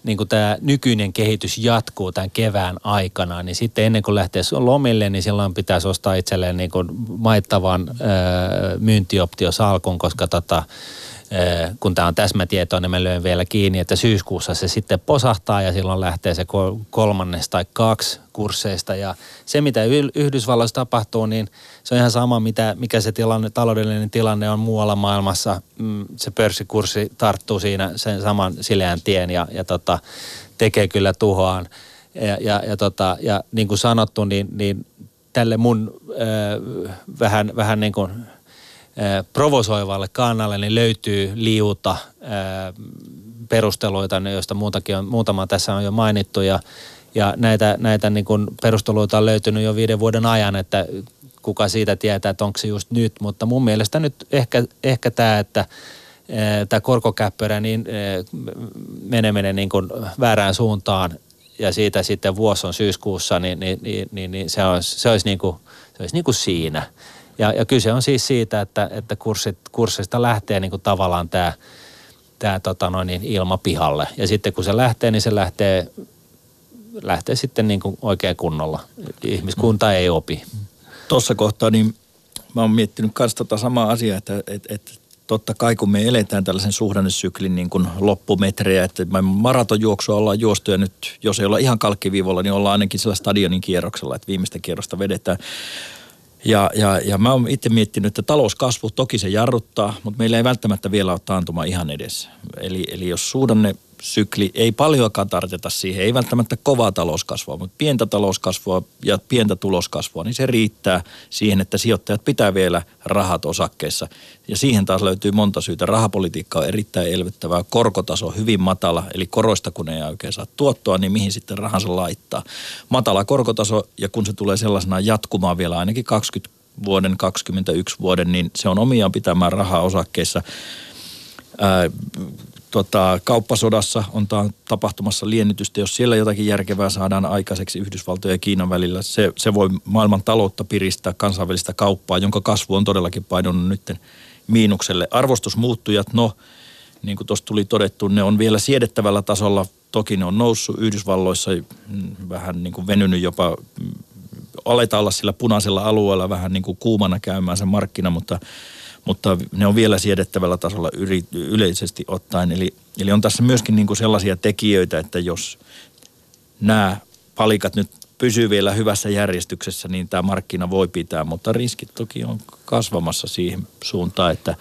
niin kuin tämä nykyinen kehitys jatkuu tämän kevään aikana, niin sitten ennen kuin lähtee lomille, niin silloin pitäisi ostaa itselleen niin kuin maittavan öö, myyntioptiosalkun, koska tota, kun tämä on täsmätietoa, niin mä lyön vielä kiinni, että syyskuussa se sitten posahtaa ja silloin lähtee se kolmannes tai kaksi kursseista. Ja se, mitä Yhdysvalloissa tapahtuu, niin se on ihan sama, mitä, mikä se tilanne, taloudellinen tilanne on muualla maailmassa. Mm, se pörssikurssi tarttuu siinä sen saman sileän tien ja, ja tota, tekee kyllä tuhoaan. Ja, ja, ja, tota, ja niin kuin sanottu, niin, niin tälle mun äh, vähän, vähän niin kuin – provosoivalle kannalle, niin löytyy liuta perusteluita, joista muutakin on, muutama tässä on jo mainittu ja, ja näitä, näitä niin kuin perusteluita on löytynyt jo viiden vuoden ajan, että kuka siitä tietää, että onko se just nyt, mutta mun mielestä nyt ehkä, ehkä tämä, että tämä korkokäppyrä niin meneminen niin kuin väärään suuntaan ja siitä sitten vuosi on syyskuussa, niin, niin, niin, niin, niin se, olisi, se olisi, niin kuin, se olisi niin kuin siinä. Ja, ja kyse on siis siitä, että, että kurssit, kurssista lähtee niin kuin tavallaan tämä tämä tota noin, niin ilma pihalle. Ja sitten kun se lähtee, niin se lähtee, lähtee sitten niin kuin oikein kunnolla. Ihmiskunta ei opi. Tuossa kohtaa niin mä oon miettinyt myös tota samaa asiaa, että, että, että totta kai kun me eletään tällaisen suhdannesyklin niin kuin loppumetrejä, että maratonjuoksua ollaan juostu ja nyt jos ei olla ihan kalkkiviivolla, niin ollaan ainakin sillä stadionin kierroksella, että viimeistä kierrosta vedetään. Ja, ja, ja mä oon itse miettinyt, että talouskasvu toki se jarruttaa, mutta meillä ei välttämättä vielä ole taantuma ihan edessä. Eli, eli jos suudanne sykli ei paljonkaan tarvita siihen, ei välttämättä kovaa talouskasvua, mutta pientä talouskasvua ja pientä tuloskasvua, niin se riittää siihen, että sijoittajat pitää vielä rahat osakkeissa. Ja siihen taas löytyy monta syytä. Rahapolitiikka on erittäin elvyttävää, korkotaso hyvin matala, eli koroista kun ei oikein saa tuottoa, niin mihin sitten rahansa laittaa. Matala korkotaso, ja kun se tulee sellaisena jatkumaan vielä ainakin 20 vuoden, 21 vuoden, niin se on omiaan pitämään rahaa osakkeissa tota, kauppasodassa on tapahtumassa liennytystä. Jos siellä jotakin järkevää saadaan aikaiseksi Yhdysvaltojen ja Kiinan välillä, se, se voi maailman taloutta piristää kansainvälistä kauppaa, jonka kasvu on todellakin painunut nyt miinukselle. Arvostusmuuttujat, no niin kuin tuossa tuli todettu, ne on vielä siedettävällä tasolla. Toki ne on noussut Yhdysvalloissa mm, vähän niin kuin venynyt jopa mm, aletaan olla sillä punaisella alueella vähän niin kuin kuumana käymään se markkina, mutta mutta ne on vielä siedettävällä tasolla yri, yleisesti ottaen. Eli, eli on tässä myöskin niin kuin sellaisia tekijöitä, että jos nämä palikat nyt pysyy vielä hyvässä järjestyksessä, niin tämä markkina voi pitää, mutta riskit toki on kasvamassa siihen suuntaan, että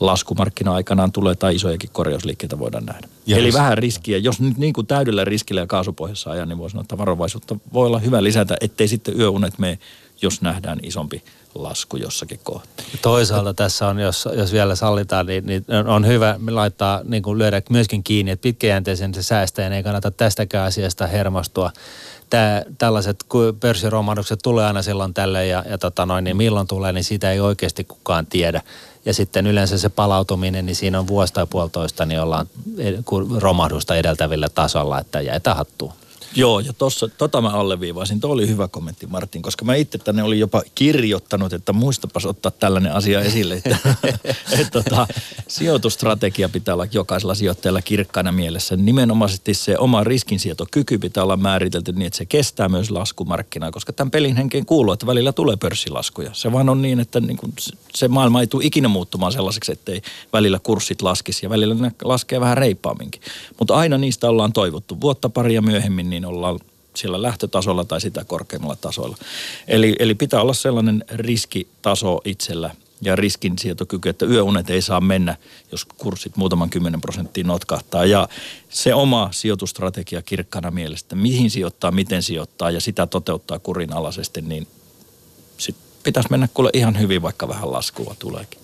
laskumarkkina aikanaan tulee tai isojakin korjausliikkeitä voidaan nähdä. Ja Eli vähän riskiä. Jos nyt niin kuin täydellä riskillä ja kaasupohjassa ajan, niin voi sanoa, että varovaisuutta voi olla hyvä lisätä, ettei sitten yöunet mene, jos nähdään isompi lasku jossakin kohtaa. Toisaalta tässä on, jos, jos vielä sallitaan, niin, niin on hyvä laittaa, niin kuin lyödä myöskin kiinni, että pitkäjänteisen se säästäjän ei kannata tästäkään asiasta hermostua. Tää, tällaiset pörssiromahdukset tulee aina silloin tälle ja, ja tota noin, niin milloin tulee, niin sitä ei oikeasti kukaan tiedä. Ja sitten yleensä se palautuminen, niin siinä on vuosi tai puolitoista, niin ollaan romahdusta edeltävillä tasolla, että jäi hattuun. Joo, ja tossa, tota mä alleviivaisin. Tuo oli hyvä kommentti Martin, koska mä itse tänne olin jopa kirjoittanut, että muistapas ottaa tällainen asia esille. Että, [LAUGHS] et, tota, sijoitustrategia pitää olla jokaisella sijoittajalla kirkkaana mielessä. Nimenomaisesti se oma riskinsietokyky pitää olla määritelty niin, että se kestää myös laskumarkkinaa, koska tämän pelin henkeen kuuluu, että välillä tulee pörssilaskuja. Se vaan on niin, että niin kun se maailma ei tule ikinä muuttumaan sellaiseksi, ettei välillä kurssit laskisi ja välillä ne laskee vähän reippaaminkin. Mutta aina niistä ollaan toivottu. Vuotta paria myöhemmin niin ollaan siellä lähtötasolla tai sitä korkeammalla tasolla. Eli, eli pitää olla sellainen riskitaso itsellä ja riskinsietokyky, että yöunet ei saa mennä, jos kurssit muutaman kymmenen prosenttia notkahtaa. Ja se oma sijoitustrategia kirkkana mielestä, mihin sijoittaa, miten sijoittaa ja sitä toteuttaa kurinalaisesti, niin sit pitäisi mennä kuule ihan hyvin, vaikka vähän laskua tuleekin.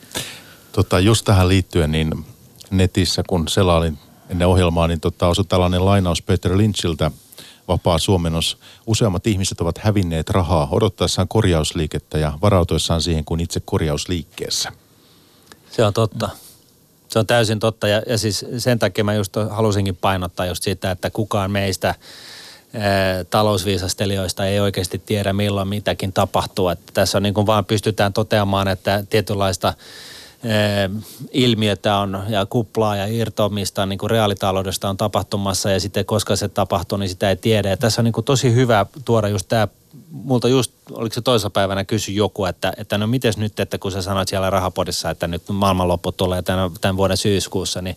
Tota, just tähän liittyen, niin netissä kun selailin ennen ohjelmaa, niin tota, osui tällainen lainaus Peter Lynchiltä – vapaa suomennos. Useammat ihmiset ovat hävinneet rahaa odottaessaan korjausliikettä ja varautuessaan siihen kuin itse korjausliikkeessä. Se on totta. Se on täysin totta ja, ja siis sen takia mä just halusinkin painottaa just sitä, että kukaan meistä talousviisastelijoista ei oikeasti tiedä milloin mitäkin tapahtuu. Että tässä on niin kuin vaan pystytään toteamaan, että tietynlaista – ilmiötä on ja kuplaa ja irtoamista niin kuin reaalitaloudesta on tapahtumassa ja sitten koska se tapahtuu, niin sitä ei tiedä. Ja tässä on niin kuin tosi hyvä tuoda just tämä, multa just, oliko se toisessa päivänä kysy joku, että, että no mites nyt, että kun sä sanoit siellä rahapodissa, että nyt maailmanloppu tulee tämän, tämän vuoden syyskuussa, niin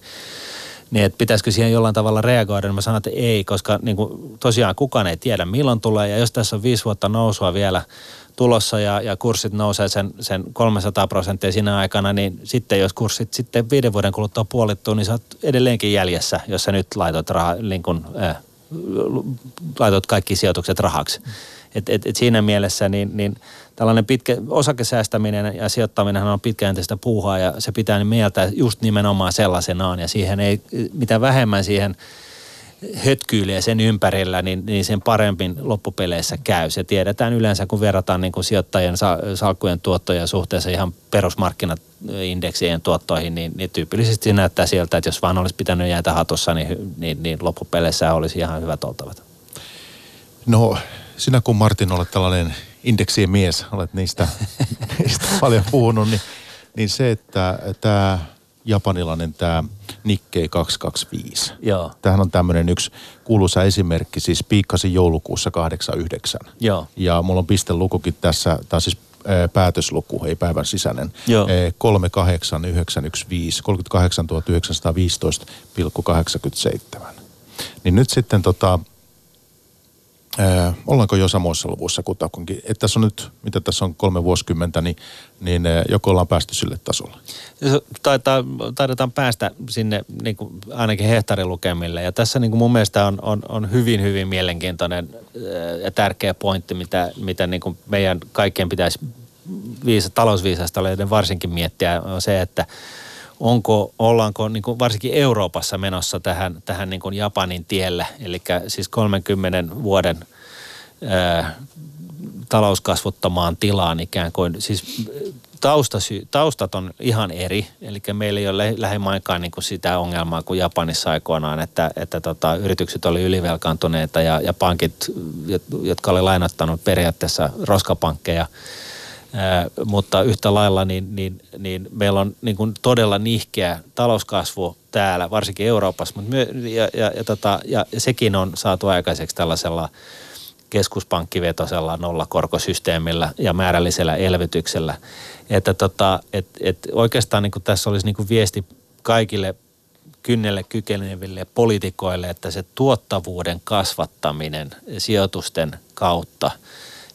niin että pitäisikö siihen jollain tavalla reagoida, niin mä sanoin, että ei, koska niin kuin, tosiaan kukaan ei tiedä milloin tulee ja jos tässä on viisi vuotta nousua vielä – tulossa ja, ja kurssit nousee sen, sen 300 prosenttia siinä aikana, niin sitten jos kurssit sitten viiden vuoden kuluttua puolittuu, niin sä oot edelleenkin jäljessä, jos sä nyt laitot, raha, niin kun, äh, laitot kaikki sijoitukset rahaksi. Et, et, et siinä mielessä niin, niin tällainen pitkä osakesäästäminen ja sijoittaminen on pitkäjänteistä puuhaa ja se pitää mieltää just nimenomaan sellaisenaan ja siihen ei, mitä vähemmän siihen – hötkyilee sen ympärillä, niin, niin sen parempin loppupeleissä käy. Se tiedetään yleensä, kun verrataan niin kuin sijoittajien salkkujen tuottoja suhteessa ihan perusmarkkinaindeksien tuottoihin, niin, niin tyypillisesti se näyttää sieltä, että jos vaan olisi pitänyt jäätä hatossa, niin, niin, niin loppupeleissä olisi ihan hyvät oltavat. No, sinä kun Martin olet tällainen indeksien mies, olet niistä, [LAUGHS] niistä paljon puhunut, niin, niin se, että tämä japanilainen tämä Nikkei 225. Joo. Tämähän on tämmöinen yksi kuuluisa esimerkki, siis piikkasi joulukuussa 89. Joo. Ja mulla on pistelukukin tässä, on siis päätösluku, ei päivän sisäinen. Joo. 38915, 38 915,87. Niin nyt sitten tota, Äh, ollaanko jo samoissa luvuissa kutakuinkin? Että tässä on nyt, mitä tässä on kolme vuosikymmentä, niin, niin joko ollaan päästy sille tasolle? Taitaa, taidetaan päästä sinne niin kuin ainakin hehtaarilukemille. Ja tässä niin kuin mun mielestä on, on, on hyvin, hyvin mielenkiintoinen ja tärkeä pointti, mitä, mitä niin kuin meidän kaikkien pitäisi viisa, talousviisasta varsinkin miettiä, on se, että onko, ollaanko niin kuin varsinkin Euroopassa menossa tähän, tähän niin kuin Japanin tielle, eli siis 30 vuoden ää, talouskasvuttamaan tilaan ikään kuin, siis taustasy, taustat on ihan eri, eli meillä ei ole lähimainkaan niin kuin sitä ongelmaa kuin Japanissa aikoinaan, että, että tota, yritykset oli ylivelkaantuneita ja, ja pankit, jotka oli lainattanut periaatteessa roskapankkeja, mutta yhtä lailla niin, niin, niin meillä on niin kuin todella nihkeä talouskasvu täällä, varsinkin Euroopassa, mutta myö, ja, ja, ja, tota, ja sekin on saatu aikaiseksi tällaisella keskuspankkivetoisella nollakorkosysteemillä ja määrällisellä elvytyksellä. Että tota, et, et oikeastaan niin kuin tässä olisi niin kuin viesti kaikille kynnelle kykeneville poliitikoille, että se tuottavuuden kasvattaminen sijoitusten kautta –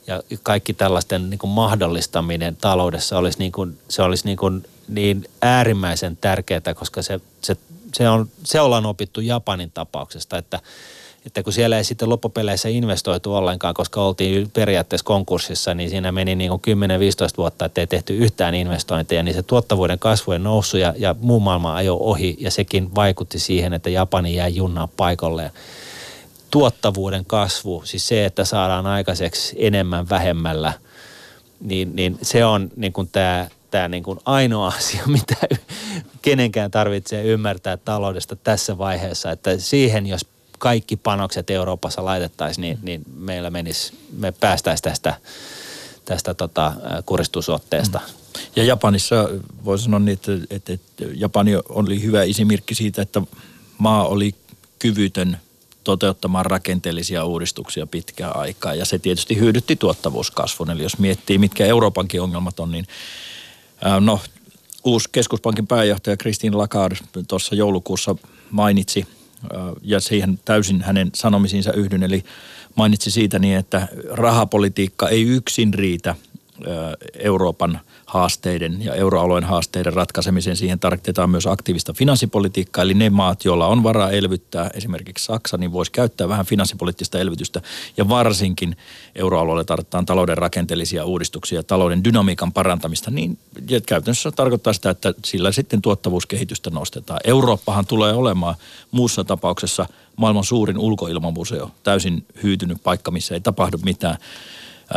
ja kaikki tällaisten niin kuin mahdollistaminen taloudessa olisi, niin, kuin, se olisi niin, kuin niin äärimmäisen tärkeää, koska se, se, se, on, se ollaan opittu Japanin tapauksesta, että, että kun siellä ei sitten loppupeleissä investoitu ollenkaan, koska oltiin periaatteessa konkurssissa, niin siinä meni niin kuin 10-15 vuotta, että ei tehty yhtään investointeja, niin se tuottavuuden kasvu ja nousu ja, ja muu maailma ajo ohi ja sekin vaikutti siihen, että Japani jäi junnaa paikalleen. Tuottavuuden kasvu, siis se, että saadaan aikaiseksi enemmän vähemmällä, niin, niin se on niin kuin tämä tämä niin kuin ainoa [LAUGHS] asia, mitä kenenkään tarvitsee ymmärtää taloudesta tässä vaiheessa, että siihen jos kaikki panokset Euroopassa laitettaisiin, niin, niin meillä menisi, me päästäisiin tästä, tästä tota, kuristusotteesta. Ja Japanissa voi sanoa niin, että, että, että Japani oli hyvä esimerkki siitä, että maa oli kyvytön toteuttamaan rakenteellisia uudistuksia pitkään aikaa. Ja se tietysti hyödytti tuottavuuskasvun. Eli jos miettii, mitkä Euroopankin ongelmat on, niin no, uusi keskuspankin pääjohtaja Christine Lagarde tuossa joulukuussa mainitsi ja siihen täysin hänen sanomisiinsa yhdyn. Eli mainitsi siitä niin, että rahapolitiikka ei yksin riitä Euroopan haasteiden ja euroalueen haasteiden ratkaisemiseen. Siihen tarkoitetaan myös aktiivista finanssipolitiikkaa, eli ne maat, joilla on varaa elvyttää, esimerkiksi Saksa, niin voisi käyttää vähän finanssipoliittista elvytystä. Ja varsinkin euroalueelle tarvitaan talouden rakenteellisia uudistuksia ja talouden dynamiikan parantamista, niin käytännössä tarkoittaa sitä, että sillä sitten tuottavuuskehitystä nostetaan. Eurooppahan tulee olemaan muussa tapauksessa maailman suurin ulkoilmamuseo, täysin hyytynyt paikka, missä ei tapahdu mitään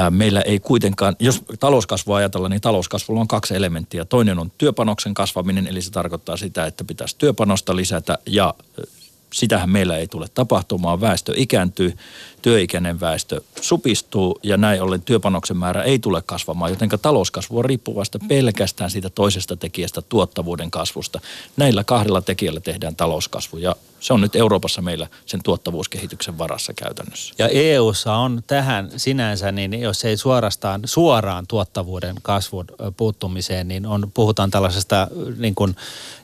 meillä ei kuitenkaan, jos talouskasvua ajatellaan, niin talouskasvulla on kaksi elementtiä. Toinen on työpanoksen kasvaminen, eli se tarkoittaa sitä, että pitäisi työpanosta lisätä ja sitähän meillä ei tule tapahtumaan. Väestö ikääntyy, työikäinen väestö supistuu ja näin ollen työpanoksen määrä ei tule kasvamaan, joten talouskasvu on riippuvasta pelkästään siitä toisesta tekijästä tuottavuuden kasvusta. Näillä kahdella tekijällä tehdään talouskasvu ja se on nyt Euroopassa meillä sen tuottavuuskehityksen varassa käytännössä. Ja EUssa on tähän sinänsä, niin jos ei suorastaan suoraan tuottavuuden kasvun puuttumiseen, niin on, puhutaan tällaisesta niin kuin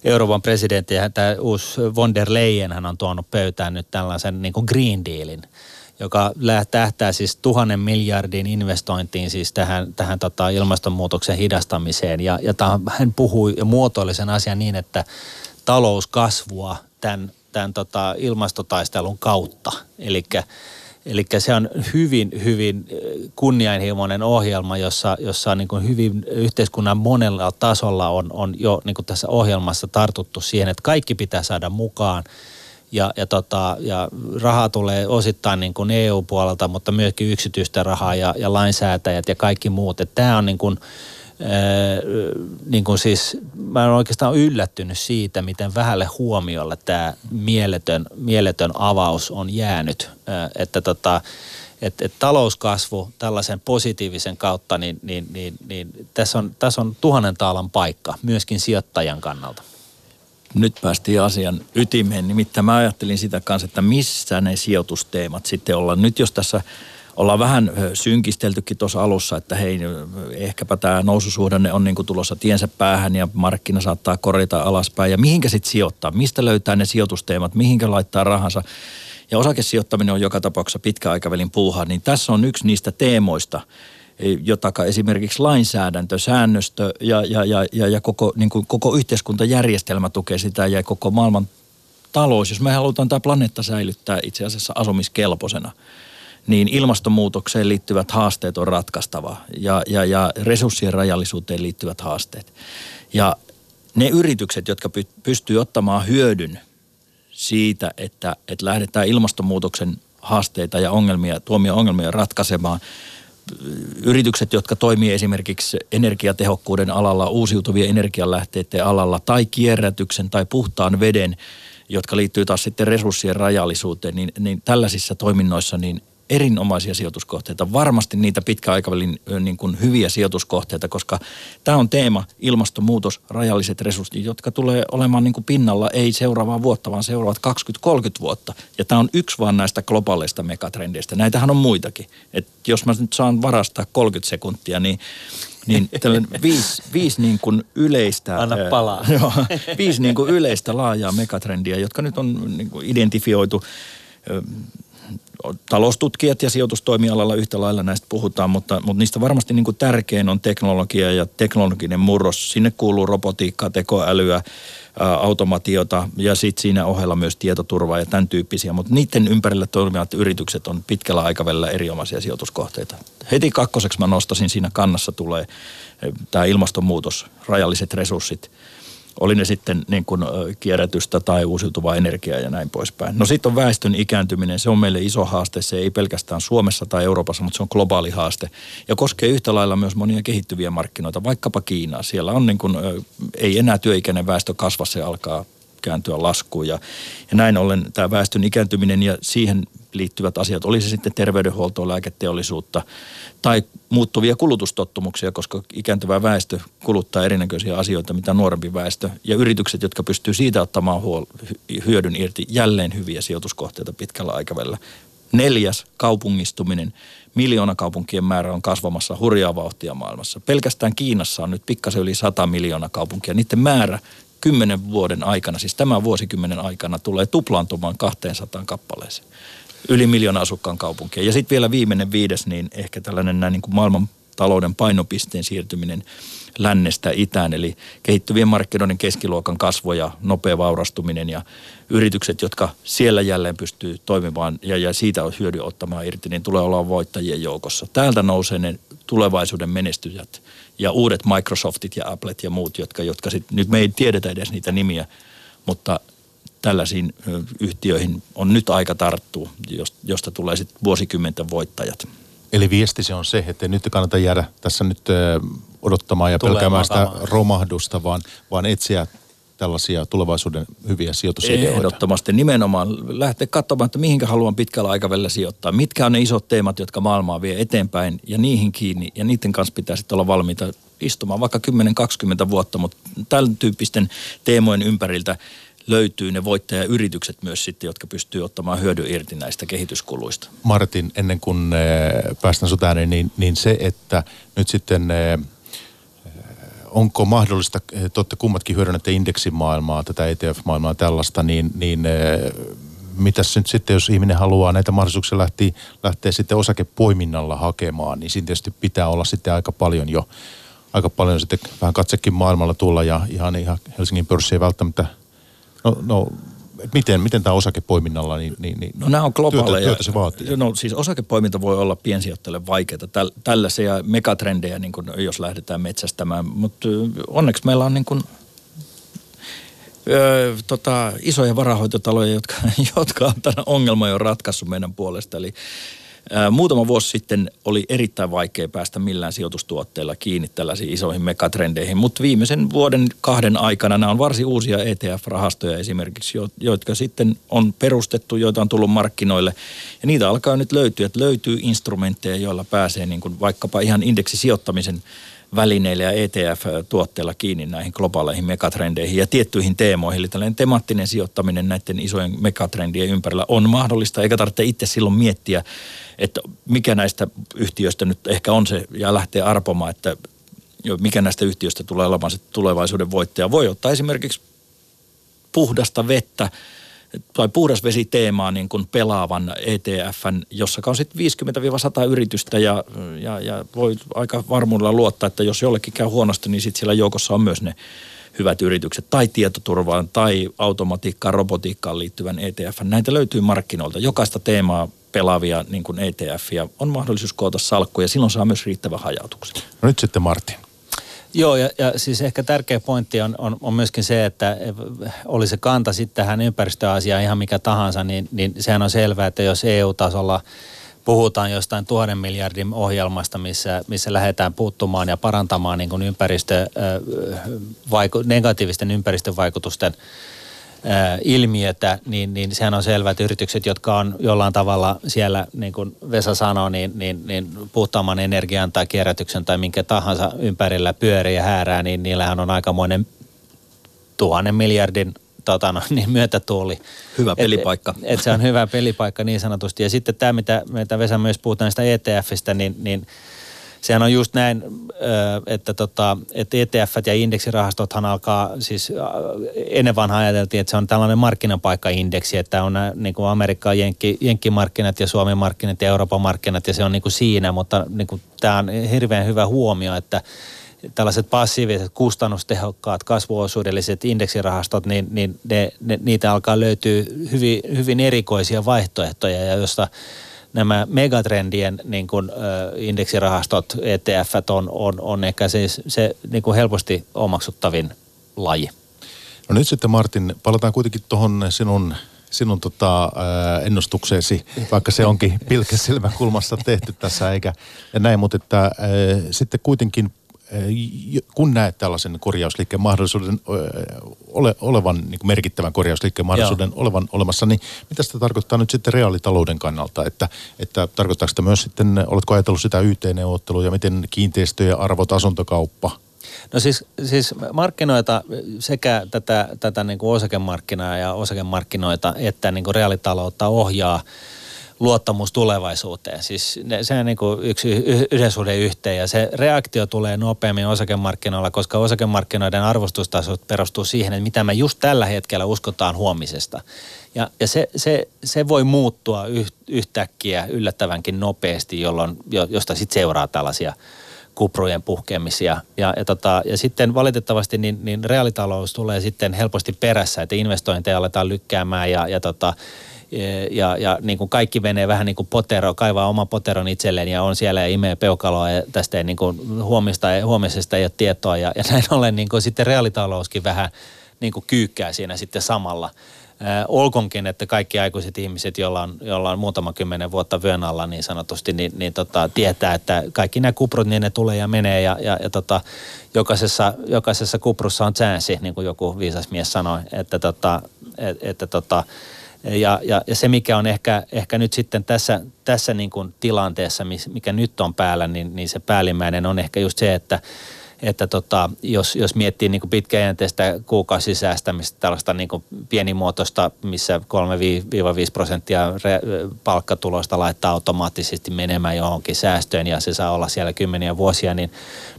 Euroopan presidentti tämä uusi von der Leyen hän on tuonut pöytään nyt tällaisen niin kuin Green Dealin – joka tähtää siis tuhannen miljardin investointiin siis tähän, tähän tota ilmastonmuutoksen hidastamiseen. Ja, ja tämän, hän puhui ja muotoili sen asian niin, että talouskasvua tämän, tämän tota ilmastotaistelun kautta. Eli se on hyvin, hyvin kunnianhimoinen ohjelma, jossa, jossa on niin kuin hyvin yhteiskunnan monella tasolla on, on jo niin kuin tässä ohjelmassa tartuttu siihen, että kaikki pitää saada mukaan – ja, ja, tota, ja rahaa tulee osittain niin kuin EU-puolelta, mutta myöskin yksityistä rahaa ja, ja lainsäätäjät ja kaikki muut. Tämä on niin kuin, Ee, niin kuin siis, mä olen oikeastaan yllättynyt siitä, miten vähälle huomiolle tämä mieletön, mieletön avaus on jäänyt. Ee, että tota, et, et talouskasvu tällaisen positiivisen kautta, niin, niin, niin, niin tässä, on, tässä on tuhannen taalan paikka myöskin sijoittajan kannalta nyt päästiin asian ytimeen. Nimittäin mä ajattelin sitä kanssa, että missä ne sijoitusteemat sitten ollaan. Nyt jos tässä ollaan vähän synkisteltykin tuossa alussa, että hei, ehkäpä tämä noususuhdanne on niin tulossa tiensä päähän ja markkina saattaa korjata alaspäin. Ja mihinkä sitten sijoittaa? Mistä löytää ne sijoitusteemat? Mihinkä laittaa rahansa? Ja osakesijoittaminen on joka tapauksessa pitkäaikavälin puuhaa, niin tässä on yksi niistä teemoista, jota esimerkiksi lainsäädäntö, säännöstö ja, ja, ja, ja, ja koko, niin kuin, koko yhteiskuntajärjestelmä tukee sitä ja koko maailman talous, jos me halutaan tämä planeetta säilyttää itse asiassa asumiskelpoisena, niin ilmastonmuutokseen liittyvät haasteet on ratkaistava ja, ja, ja resurssien rajallisuuteen liittyvät haasteet. Ja ne yritykset, jotka pystyy ottamaan hyödyn siitä, että, että lähdetään ilmastonmuutoksen haasteita ja ongelmia, tuomia ongelmia ratkaisemaan – yritykset, jotka toimii esimerkiksi energiatehokkuuden alalla, uusiutuvien energialähteiden alalla tai kierrätyksen tai puhtaan veden, jotka liittyy taas sitten resurssien rajallisuuteen, niin, niin tällaisissa toiminnoissa niin erinomaisia sijoituskohteita, varmasti niitä pitkäaikavälin niin kuin hyviä sijoituskohteita, koska tämä on teema, ilmastonmuutos, rajalliset resurssit, jotka tulee olemaan niin kuin pinnalla ei seuraavaa vuotta, vaan seuraavat 20-30 vuotta. Ja tämä on yksi vaan näistä globaaleista megatrendeistä. Näitähän on muitakin. Et jos mä nyt saan varastaa 30 sekuntia, niin niin [LAUGHS] tällainen viisi, viisi niin kuin yleistä... Anna palaa. [LAUGHS] Joo, viisi niin kuin yleistä laajaa megatrendiä, jotka nyt on niin kuin identifioitu taloustutkijat ja sijoitustoimialalla yhtä lailla näistä puhutaan, mutta, mutta niistä varmasti niin kuin tärkein on teknologia ja teknologinen murros. Sinne kuuluu robotiikkaa, tekoälyä, automatiota ja sitten siinä ohella myös tietoturvaa ja tämän tyyppisiä, mutta niiden ympärillä toimivat yritykset on pitkällä aikavälillä erinomaisia sijoituskohteita. Heti kakkoseksi mä nostasin siinä kannassa tulee tämä ilmastonmuutos, rajalliset resurssit – oli ne sitten niin kuin kierrätystä tai uusiutuvaa energiaa ja näin poispäin. No sitten on väestön ikääntyminen, se on meille iso haaste, se ei pelkästään Suomessa tai Euroopassa, mutta se on globaali haaste ja koskee yhtä lailla myös monia kehittyviä markkinoita, vaikkapa Kiinaa. Siellä on niin kuin, ei enää työikäinen väestö kasva, se alkaa kääntyä laskuun. Ja, ja näin ollen tämä väestön ikääntyminen ja siihen liittyvät asiat, oli se sitten terveydenhuoltoa, lääketeollisuutta tai muuttuvia kulutustottumuksia, koska ikääntyvä väestö kuluttaa erinäköisiä asioita, mitä nuorempi väestö. Ja yritykset, jotka pystyy siitä ottamaan huol- hyödyn irti, jälleen hyviä sijoituskohteita pitkällä aikavälillä. Neljäs, kaupungistuminen. Miljoona kaupunkien määrä on kasvamassa hurjaa vauhtia maailmassa. Pelkästään Kiinassa on nyt pikkasen yli 100 miljoonaa kaupunkia. Niiden määrä kymmenen vuoden aikana, siis tämän vuosikymmenen aikana, tulee tuplaantumaan 200 kappaleeseen. Yli miljoona asukkaan kaupunkia. Ja sitten vielä viimeinen viides, niin ehkä tällainen näin niin kuin maailman talouden painopisteen siirtyminen lännestä itään, eli kehittyvien markkinoiden keskiluokan kasvo ja nopea vaurastuminen ja yritykset, jotka siellä jälleen pystyy toimimaan ja, ja siitä on hyödy ottamaan irti, niin tulee olla voittajien joukossa. Täältä nousee ne tulevaisuuden menestyjät ja uudet Microsoftit ja Applet ja muut, jotka, jotka sit, nyt me ei tiedetä edes niitä nimiä, mutta tällaisiin yhtiöihin on nyt aika tarttua, josta tulee sitten vuosikymmenten voittajat. Eli viesti se on se, että nyt ei kannata jäädä tässä nyt odottamaan ja pelkäämään sitä romahdusta, vaan, vaan etsiä tällaisia tulevaisuuden hyviä sijoitusideoita? Ehdottomasti nimenomaan lähteä katsomaan, että mihinkä haluan pitkällä aikavälillä sijoittaa. Mitkä on ne isot teemat, jotka maailmaa vie eteenpäin ja niihin kiinni. Ja niiden kanssa pitää sitten olla valmiita istumaan vaikka 10-20 vuotta, mutta tällä tyyppisten teemojen ympäriltä löytyy ne voittajayritykset myös sitten, jotka pystyy ottamaan hyödyn irti näistä kehityskuluista. Martin, ennen kuin eh, päästään sut ääneen, niin, niin se, että nyt sitten eh, onko mahdollista, te olette kummatkin hyödynnätte indeksimaailmaa, tätä ETF-maailmaa tällaista, niin, niin eh, mitäs nyt sitten, jos ihminen haluaa näitä mahdollisuuksia lähteä, lähteä sitten osakepoiminnalla hakemaan, niin siinä tietysti pitää olla sitten aika paljon jo, aika paljon sitten vähän katsekin maailmalla tulla ja ihan, ihan Helsingin pörssi ei välttämättä – No, no miten, miten tämä osakepoiminnalla, niin, niin, niin no, nämä on globaaleja. Työtä, työtä se vaatii. No siis osakepoiminta voi olla piensijoittajille vaikeaa. Täl, tällaisia megatrendejä, niin kuin, jos lähdetään metsästämään. Mutta onneksi meillä on niin kuin, Öö, tota, isoja varahoitotaloja, jotka, [LAUGHS] jotka on tämän ongelman jo ratkaissut meidän puolesta. Eli Muutama vuosi sitten oli erittäin vaikea päästä millään sijoitustuotteilla kiinni tällaisiin isoihin megatrendeihin, mutta viimeisen vuoden kahden aikana nämä on varsin uusia ETF-rahastoja esimerkiksi, jotka sitten on perustettu, joita on tullut markkinoille. Ja niitä alkaa nyt löytyä, että löytyy instrumentteja, joilla pääsee niin kuin vaikkapa ihan indeksisijoittamisen välineillä ja ETF-tuotteilla kiinni näihin globaaleihin megatrendeihin ja tiettyihin teemoihin. Eli tällainen temaattinen sijoittaminen näiden isojen megatrendien ympärillä on mahdollista, eikä tarvitse itse silloin miettiä, että mikä näistä yhtiöistä nyt ehkä on se, ja lähtee arpomaan, että mikä näistä yhtiöistä tulee olemaan se tulevaisuuden voittaja. Voi ottaa esimerkiksi puhdasta vettä tai puhdasvesiteemaa niin kuin pelaavan ETFn, jossa on sitten 50-100 yritystä ja, ja, ja voi aika varmuudella luottaa, että jos jollekin käy huonosti, niin sitten siellä joukossa on myös ne hyvät yritykset tai tietoturvaan tai automatiikkaan, robotiikkaan liittyvän ETF. Näitä löytyy markkinoilta. Jokaista teemaa pelaavia niin kuin ETF on mahdollisuus koota salkkuja ja silloin saa myös riittävän hajautuksen. No nyt sitten Martin. Joo, ja, ja siis ehkä tärkeä pointti on, on, on myöskin se, että oli se kanta sitten tähän ympäristöasiaan ihan mikä tahansa, niin, niin sehän on selvää, että jos EU-tasolla puhutaan jostain tuhannen miljardin ohjelmasta, missä, missä lähdetään puuttumaan ja parantamaan niin kuin ympäristö, vaiku, negatiivisten ympäristövaikutusten ilmiötä, niin, niin sehän on selvää, että yritykset, jotka on jollain tavalla siellä, niin kuin Vesa sanoi, niin, niin, niin puhtaamman energian tai kierrätyksen tai minkä tahansa ympärillä pyörii ja häärää, niin niillähän on aikamoinen tuhannen miljardin tota no, niin myötätuuli. Hyvä pelipaikka. Et, et se on hyvä pelipaikka niin sanotusti. Ja sitten tämä, mitä, mitä Vesa myös puhutaan näistä ETFistä, niin, niin sehän on just näin, että, tota, että ETF ja indeksirahastothan alkaa, siis ennen vanhaa ajateltiin, että se on tällainen markkinapaikkaindeksi, että on niin kuin Amerikka, Jenkki, Jenkkimarkkinat ja Suomen markkinat ja Euroopan markkinat ja se on niin kuin siinä, mutta niin kuin, tämä on hirveän hyvä huomio, että tällaiset passiiviset, kustannustehokkaat, kasvuosuudelliset indeksirahastot, niin, niin ne, ne, niitä alkaa löytyä hyvin, hyvin erikoisia vaihtoehtoja, ja josta nämä megatrendien niin kuin, indeksirahastot, ETF on, on, on ehkä siis se niin kuin helposti omaksuttavin laji. No nyt sitten Martin, palataan kuitenkin tuohon sinun sinun tota, ennustukseesi, vaikka se onkin [LAUGHS] pilkesilmäkulmassa tehty tässä eikä ja näin, mutta että, ää, sitten kuitenkin kun näet tällaisen korjausliikkeen mahdollisuuden, ole, olevan niin kuin merkittävän korjausliikkeen mahdollisuuden Joo. olevan olemassa, niin mitä sitä tarkoittaa nyt sitten reaalitalouden kannalta? Että, että tarkoittaako sitä myös sitten, oletko ajatellut sitä YT-neuvotteluja, miten kiinteistöjen arvot, asuntokauppa – No siis, siis markkinoita, sekä tätä, tätä niin kuin osakemarkkinaa ja osakemarkkinoita että niin kuin reaalitaloutta ohjaa luottamus tulevaisuuteen. Siis ne, se on niin kuin yksi yhden suhde yhteen ja se reaktio tulee nopeammin osakemarkkinoilla, koska osakemarkkinoiden arvostustaso perustuu siihen, että mitä me just tällä hetkellä uskotaan huomisesta. Ja, ja se, se, se voi muuttua yhtäkkiä yllättävänkin nopeasti, jolloin, josta sitten seuraa tällaisia kuprujen puhkeamisia. Ja, ja, tota, ja sitten valitettavasti niin, niin reaalitalous tulee sitten helposti perässä, että investointeja aletaan lykkäämään ja, ja tota, ja, ja niin kuin kaikki menee vähän niin kuin potero, kaivaa oma poteron itselleen ja on siellä ja imee peukaloa ja tästä ei niin kuin huomista, huomisesta ei ole tietoa ja, ja näin ollen niin kuin sitten reaalitalouskin vähän niin kuin kyykkää siinä sitten samalla. Äh, olkonkin, että kaikki aikuiset ihmiset, joilla on, joilla on muutama kymmenen vuotta vyön alla niin sanotusti, niin, niin tota, tietää, että kaikki nämä kuprut, niin ne tulee ja menee ja, ja, ja tota, jokaisessa, jokaisessa kuprussa on chanssi, niin kuin joku viisas mies sanoi, että, tota, et, että tota, ja, ja, ja se, mikä on ehkä, ehkä nyt sitten tässä, tässä niin kuin tilanteessa, mikä nyt on päällä, niin, niin se päällimmäinen on ehkä just se, että, että tota, jos, jos miettii niin pitkäjänteistä kuukausisäästämistä, tällaista niin kuin pienimuotoista, missä 3-5 prosenttia palkkatuloista laittaa automaattisesti menemään johonkin säästöön ja se saa olla siellä kymmeniä vuosia, niin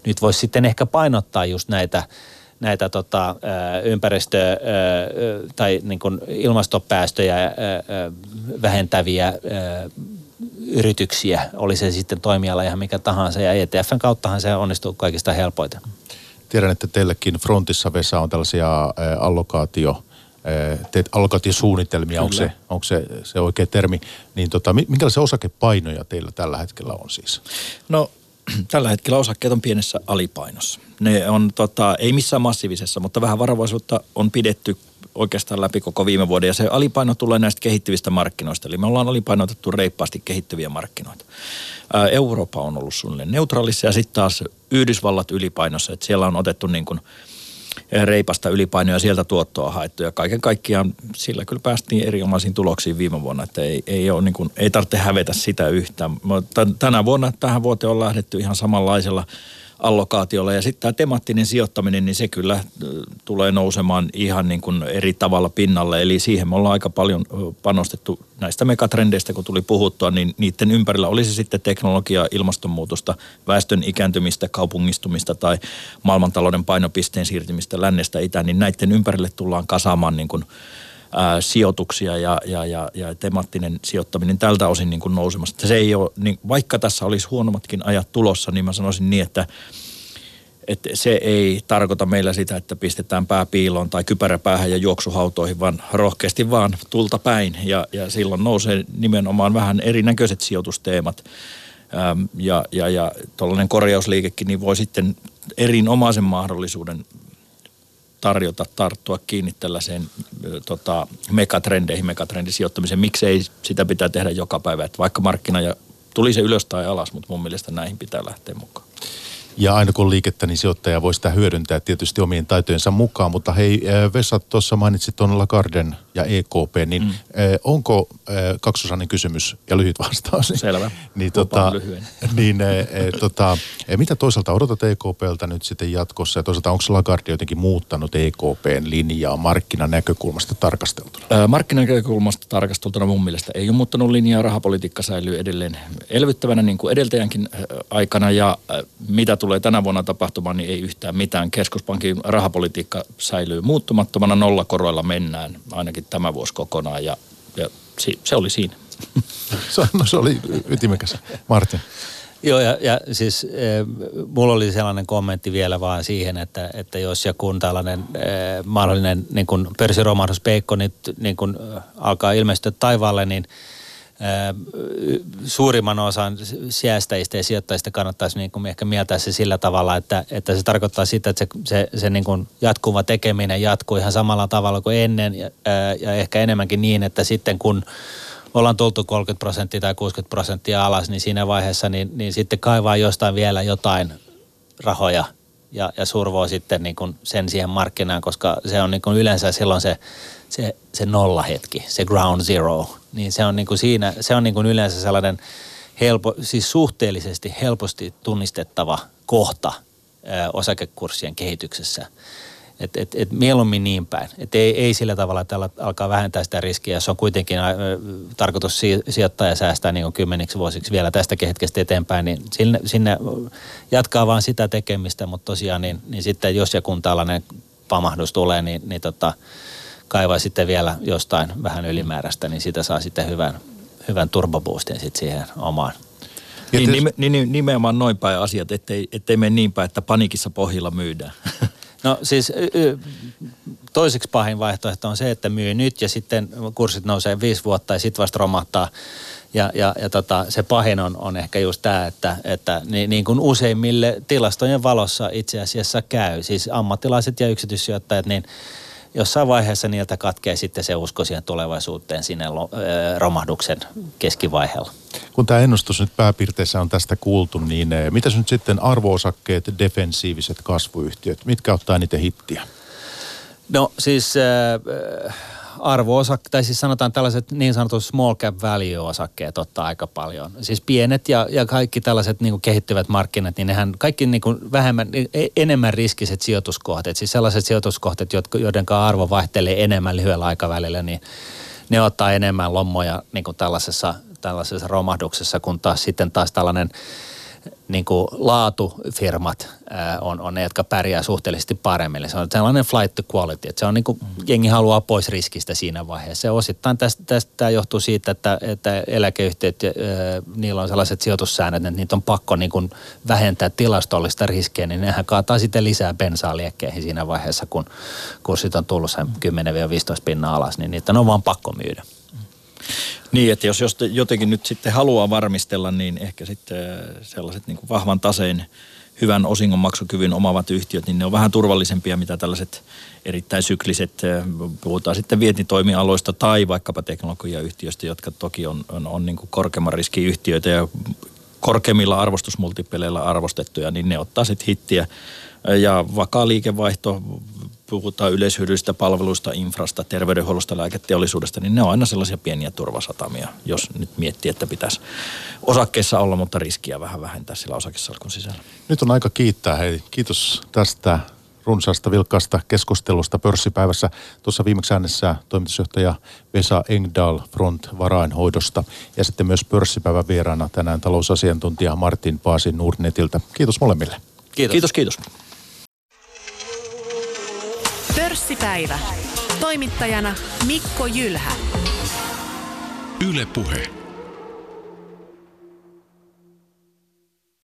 nyt voisi sitten ehkä painottaa just näitä – näitä tota, ympäristö- tai niin kuin ilmastopäästöjä vähentäviä yrityksiä, oli se sitten toimiala ihan mikä tahansa, ja ETFn kauttahan se onnistuu kaikista helpoiten. Tiedän, että teillekin Frontissa, Vesa, on tällaisia allokaatio- teet allokaatiosuunnitelmia, onko, se, onko se, se oikea termi, niin tota, minkälaisia osakepainoja teillä tällä hetkellä on siis? No [CLEARS THROAT] tällä hetkellä osakkeet on pienessä alipainossa. Ne on, tota, ei missään massiivisessa, mutta vähän varovaisuutta on pidetty oikeastaan läpi koko viime vuoden. Ja se alipaino tulee näistä kehittyvistä markkinoista. Eli me ollaan alipainotettu reippaasti kehittyviä markkinoita. Ää, Eurooppa on ollut suunnilleen neutraalissa ja sitten taas Yhdysvallat ylipainossa. Että siellä on otettu niin kuin – reipasta ylipainoa ja sieltä tuottoa haettu. Ja kaiken kaikkiaan sillä kyllä päästiin erinomaisiin tuloksiin viime vuonna, että ei, ei, ole niin kuin, ei tarvitse hävetä sitä yhtään. Tänä vuonna tähän vuoteen on lähdetty ihan samanlaisella allokaatiolla. Ja sitten tämä temaattinen sijoittaminen, niin se kyllä tulee nousemaan ihan niin kuin eri tavalla pinnalle. Eli siihen me ollaan aika paljon panostettu näistä megatrendeistä, kun tuli puhuttua, niin niiden ympärillä olisi sitten teknologiaa, ilmastonmuutosta, väestön ikääntymistä, kaupungistumista tai maailmantalouden painopisteen siirtymistä lännestä itään, niin näiden ympärille tullaan kasaamaan niin kuin sijoituksia ja, ja, ja, ja temaattinen sijoittaminen tältä osin niin kuin nousemassa. Se ei ole, niin vaikka tässä olisi huonommatkin ajat tulossa, niin mä sanoisin niin, että että se ei tarkoita meillä sitä, että pistetään pää piiloon tai kypärä päähän ja juoksuhautoihin, vaan rohkeasti vaan tulta päin. Ja, ja silloin nousee nimenomaan vähän erinäköiset sijoitusteemat. Ja ja, ja tuollainen korjausliikekin niin voi sitten erinomaisen mahdollisuuden tarjota, tarttua kiinni tällaiseen tota, megatrendeihin, megatrendisijoittamiseen. Miksei sitä pitää tehdä joka päivä, että vaikka markkina ja tuli se ylös tai alas, mutta mun mielestä näihin pitää lähteä mukaan. Ja aina kun liikettä, niin sijoittaja voi sitä hyödyntää tietysti omien taitojensa mukaan. Mutta hei, Vesa, tuossa mainitsit tuon Lagarden ja EKP, niin mm. eh, onko eh, kaksosainen kysymys ja lyhyt vastaus? Niin, [LAUGHS] Selvä. Niin, tota, [LAUGHS] niin eh, eh, tota, mitä toisaalta odotat EKPltä nyt sitten jatkossa ja toisaalta onko Lagarde jotenkin muuttanut EKPn linjaa markkinan näkökulmasta tarkasteltuna? Ää, Markkinanäkökulmasta tarkasteltuna mun mielestä ei ole muuttanut linjaa. Rahapolitiikka säilyy edelleen elvyttävänä niin kuin edeltäjänkin aikana ja mitä tulee tänä vuonna tapahtumaan, niin ei yhtään mitään. Keskuspankin rahapolitiikka säilyy muuttumattomana, nollakoroilla mennään ainakin tämä vuosi kokonaan ja, ja si- se oli siinä. [LAUGHS] Se, no, se oli ytimekäs. Martin. Joo, ja, ja siis e, mulla oli sellainen kommentti vielä vaan siihen, että, että jos ja kun tällainen e, mahdollinen niin kun pörssiromahduspeikko nyt niin kun, e, alkaa ilmestyä taivaalle, niin suurimman osan säästäjistä ja sijoittajista kannattaisi niin kuin ehkä mieltää se sillä tavalla, että, että se tarkoittaa sitä, että se, se, se niin kuin jatkuva tekeminen jatkuu ihan samalla tavalla kuin ennen ja, ja ehkä enemmänkin niin, että sitten kun ollaan tultu 30 prosenttia tai 60 prosenttia alas, niin siinä vaiheessa niin, niin sitten kaivaa jostain vielä jotain rahoja ja, ja survoo sitten niin kuin sen siihen markkinaan, koska se on niin kuin yleensä silloin se, se, se nollahetki, se ground zero, niin se on niin kuin siinä, se on niin kuin yleensä sellainen helpo, siis suhteellisesti helposti tunnistettava kohta osakekurssien kehityksessä – et, et, et mieluummin niin päin. Et ei, ei sillä tavalla, että alkaa vähentää sitä riskiä, jos on kuitenkin tarkoitus sijoittaa ja säästää niin kymmeniksi vuosiksi vielä tästä hetkestä eteenpäin, niin sinne, sinne jatkaa vaan sitä tekemistä, mutta tosiaan niin, niin sitten jos ja kun tällainen pamahdus tulee, niin, niin tota, kaivaa sitten vielä jostain vähän ylimääräistä, niin sitä saa sitten hyvän, hyvän turboboostin sitten siihen omaan niin, nime, niin, nimenomaan noin päin asiat, ettei, ettei mene niin päin, että panikissa pohjilla myydään. [LAUGHS] No siis toiseksi pahin vaihtoehto on se, että myy nyt ja sitten kurssit nousee viisi vuotta ja sitten vasta romahtaa. Ja, ja, ja tota, se pahin on, on ehkä just tämä, että, että niin, niin kuin useimmille tilastojen valossa itse asiassa käy. Siis ammattilaiset ja yksityissijoittajat, niin jossain vaiheessa niiltä katkee sitten se usko siihen tulevaisuuteen sinne romahduksen keskivaiheella. Kun tämä ennustus nyt pääpiirteissä on tästä kuultu, niin mitä nyt sitten arvoosakkeet, defensiiviset kasvuyhtiöt, mitkä ottaa niitä hittiä? No siis äh, arvo tai siis sanotaan tällaiset niin sanotut small cap value-osakkeet ottaa aika paljon. Siis pienet ja, ja kaikki tällaiset niin kehittyvät markkinat, niin nehän kaikki niin kuin vähemmän, e, enemmän riskiset sijoituskohteet, siis sellaiset sijoituskohteet, joiden arvo vaihtelee enemmän lyhyellä aikavälillä, niin ne ottaa enemmän lommoja niin kuin tällaisessa, tällaisessa romahduksessa, kun taas sitten taas tällainen – niin kuin laatufirmat ää, on, on ne, jotka pärjää suhteellisesti paremmin. Eli se on sellainen flight to quality, että se on niin kuin, jengi haluaa pois riskistä siinä vaiheessa. Ja osittain tästä, tästä johtuu siitä, että, että eläkeyhtiöt, ää, niillä on sellaiset sijoitussäännöt, että niitä on pakko niin kuin vähentää tilastollista riskiä, niin nehän kaataa sitten lisää bensaa liekkeihin siinä vaiheessa, kun kurssit on tullut sen 10-15 pinnan alas, niin niitä on vaan pakko myydä. Niin, että jos jotenkin nyt sitten haluaa varmistella, niin ehkä sitten äh, sellaiset niin kuin vahvan taseen hyvän osingonmaksukyvyn omavat yhtiöt, niin ne on vähän turvallisempia, mitä tällaiset erittäin sykliset, äh, puhutaan sitten vientitoimialoista tai vaikkapa teknologiayhtiöistä, jotka toki on, on, on niin kuin korkeamman riskiyhtiöitä ja korkeimmilla arvostusmultipeleillä arvostettuja, niin ne ottaa sitten hittiä. Ja vakaa liikevaihto, puhutaan yleishyödyllisistä palveluista, infrasta, terveydenhuollosta, lääketeollisuudesta, niin ne on aina sellaisia pieniä turvasatamia, jos nyt miettii, että pitäisi osakkeessa olla, mutta riskiä vähän vähentää sillä osakesalkun sisällä. Nyt on aika kiittää. Hei, kiitos tästä runsaasta vilkkaasta keskustelusta pörssipäivässä. Tuossa viimeksi äänessä toimitusjohtaja Vesa Engdahl Front varainhoidosta ja sitten myös pörssipäivän vieraana tänään talousasiantuntija Martin Paasi Nordnetiltä. Kiitos molemmille. Kiitos. Kiitos, kiitos. Pörssipäivä. Toimittajana Mikko Jylhä. Yle Puhe.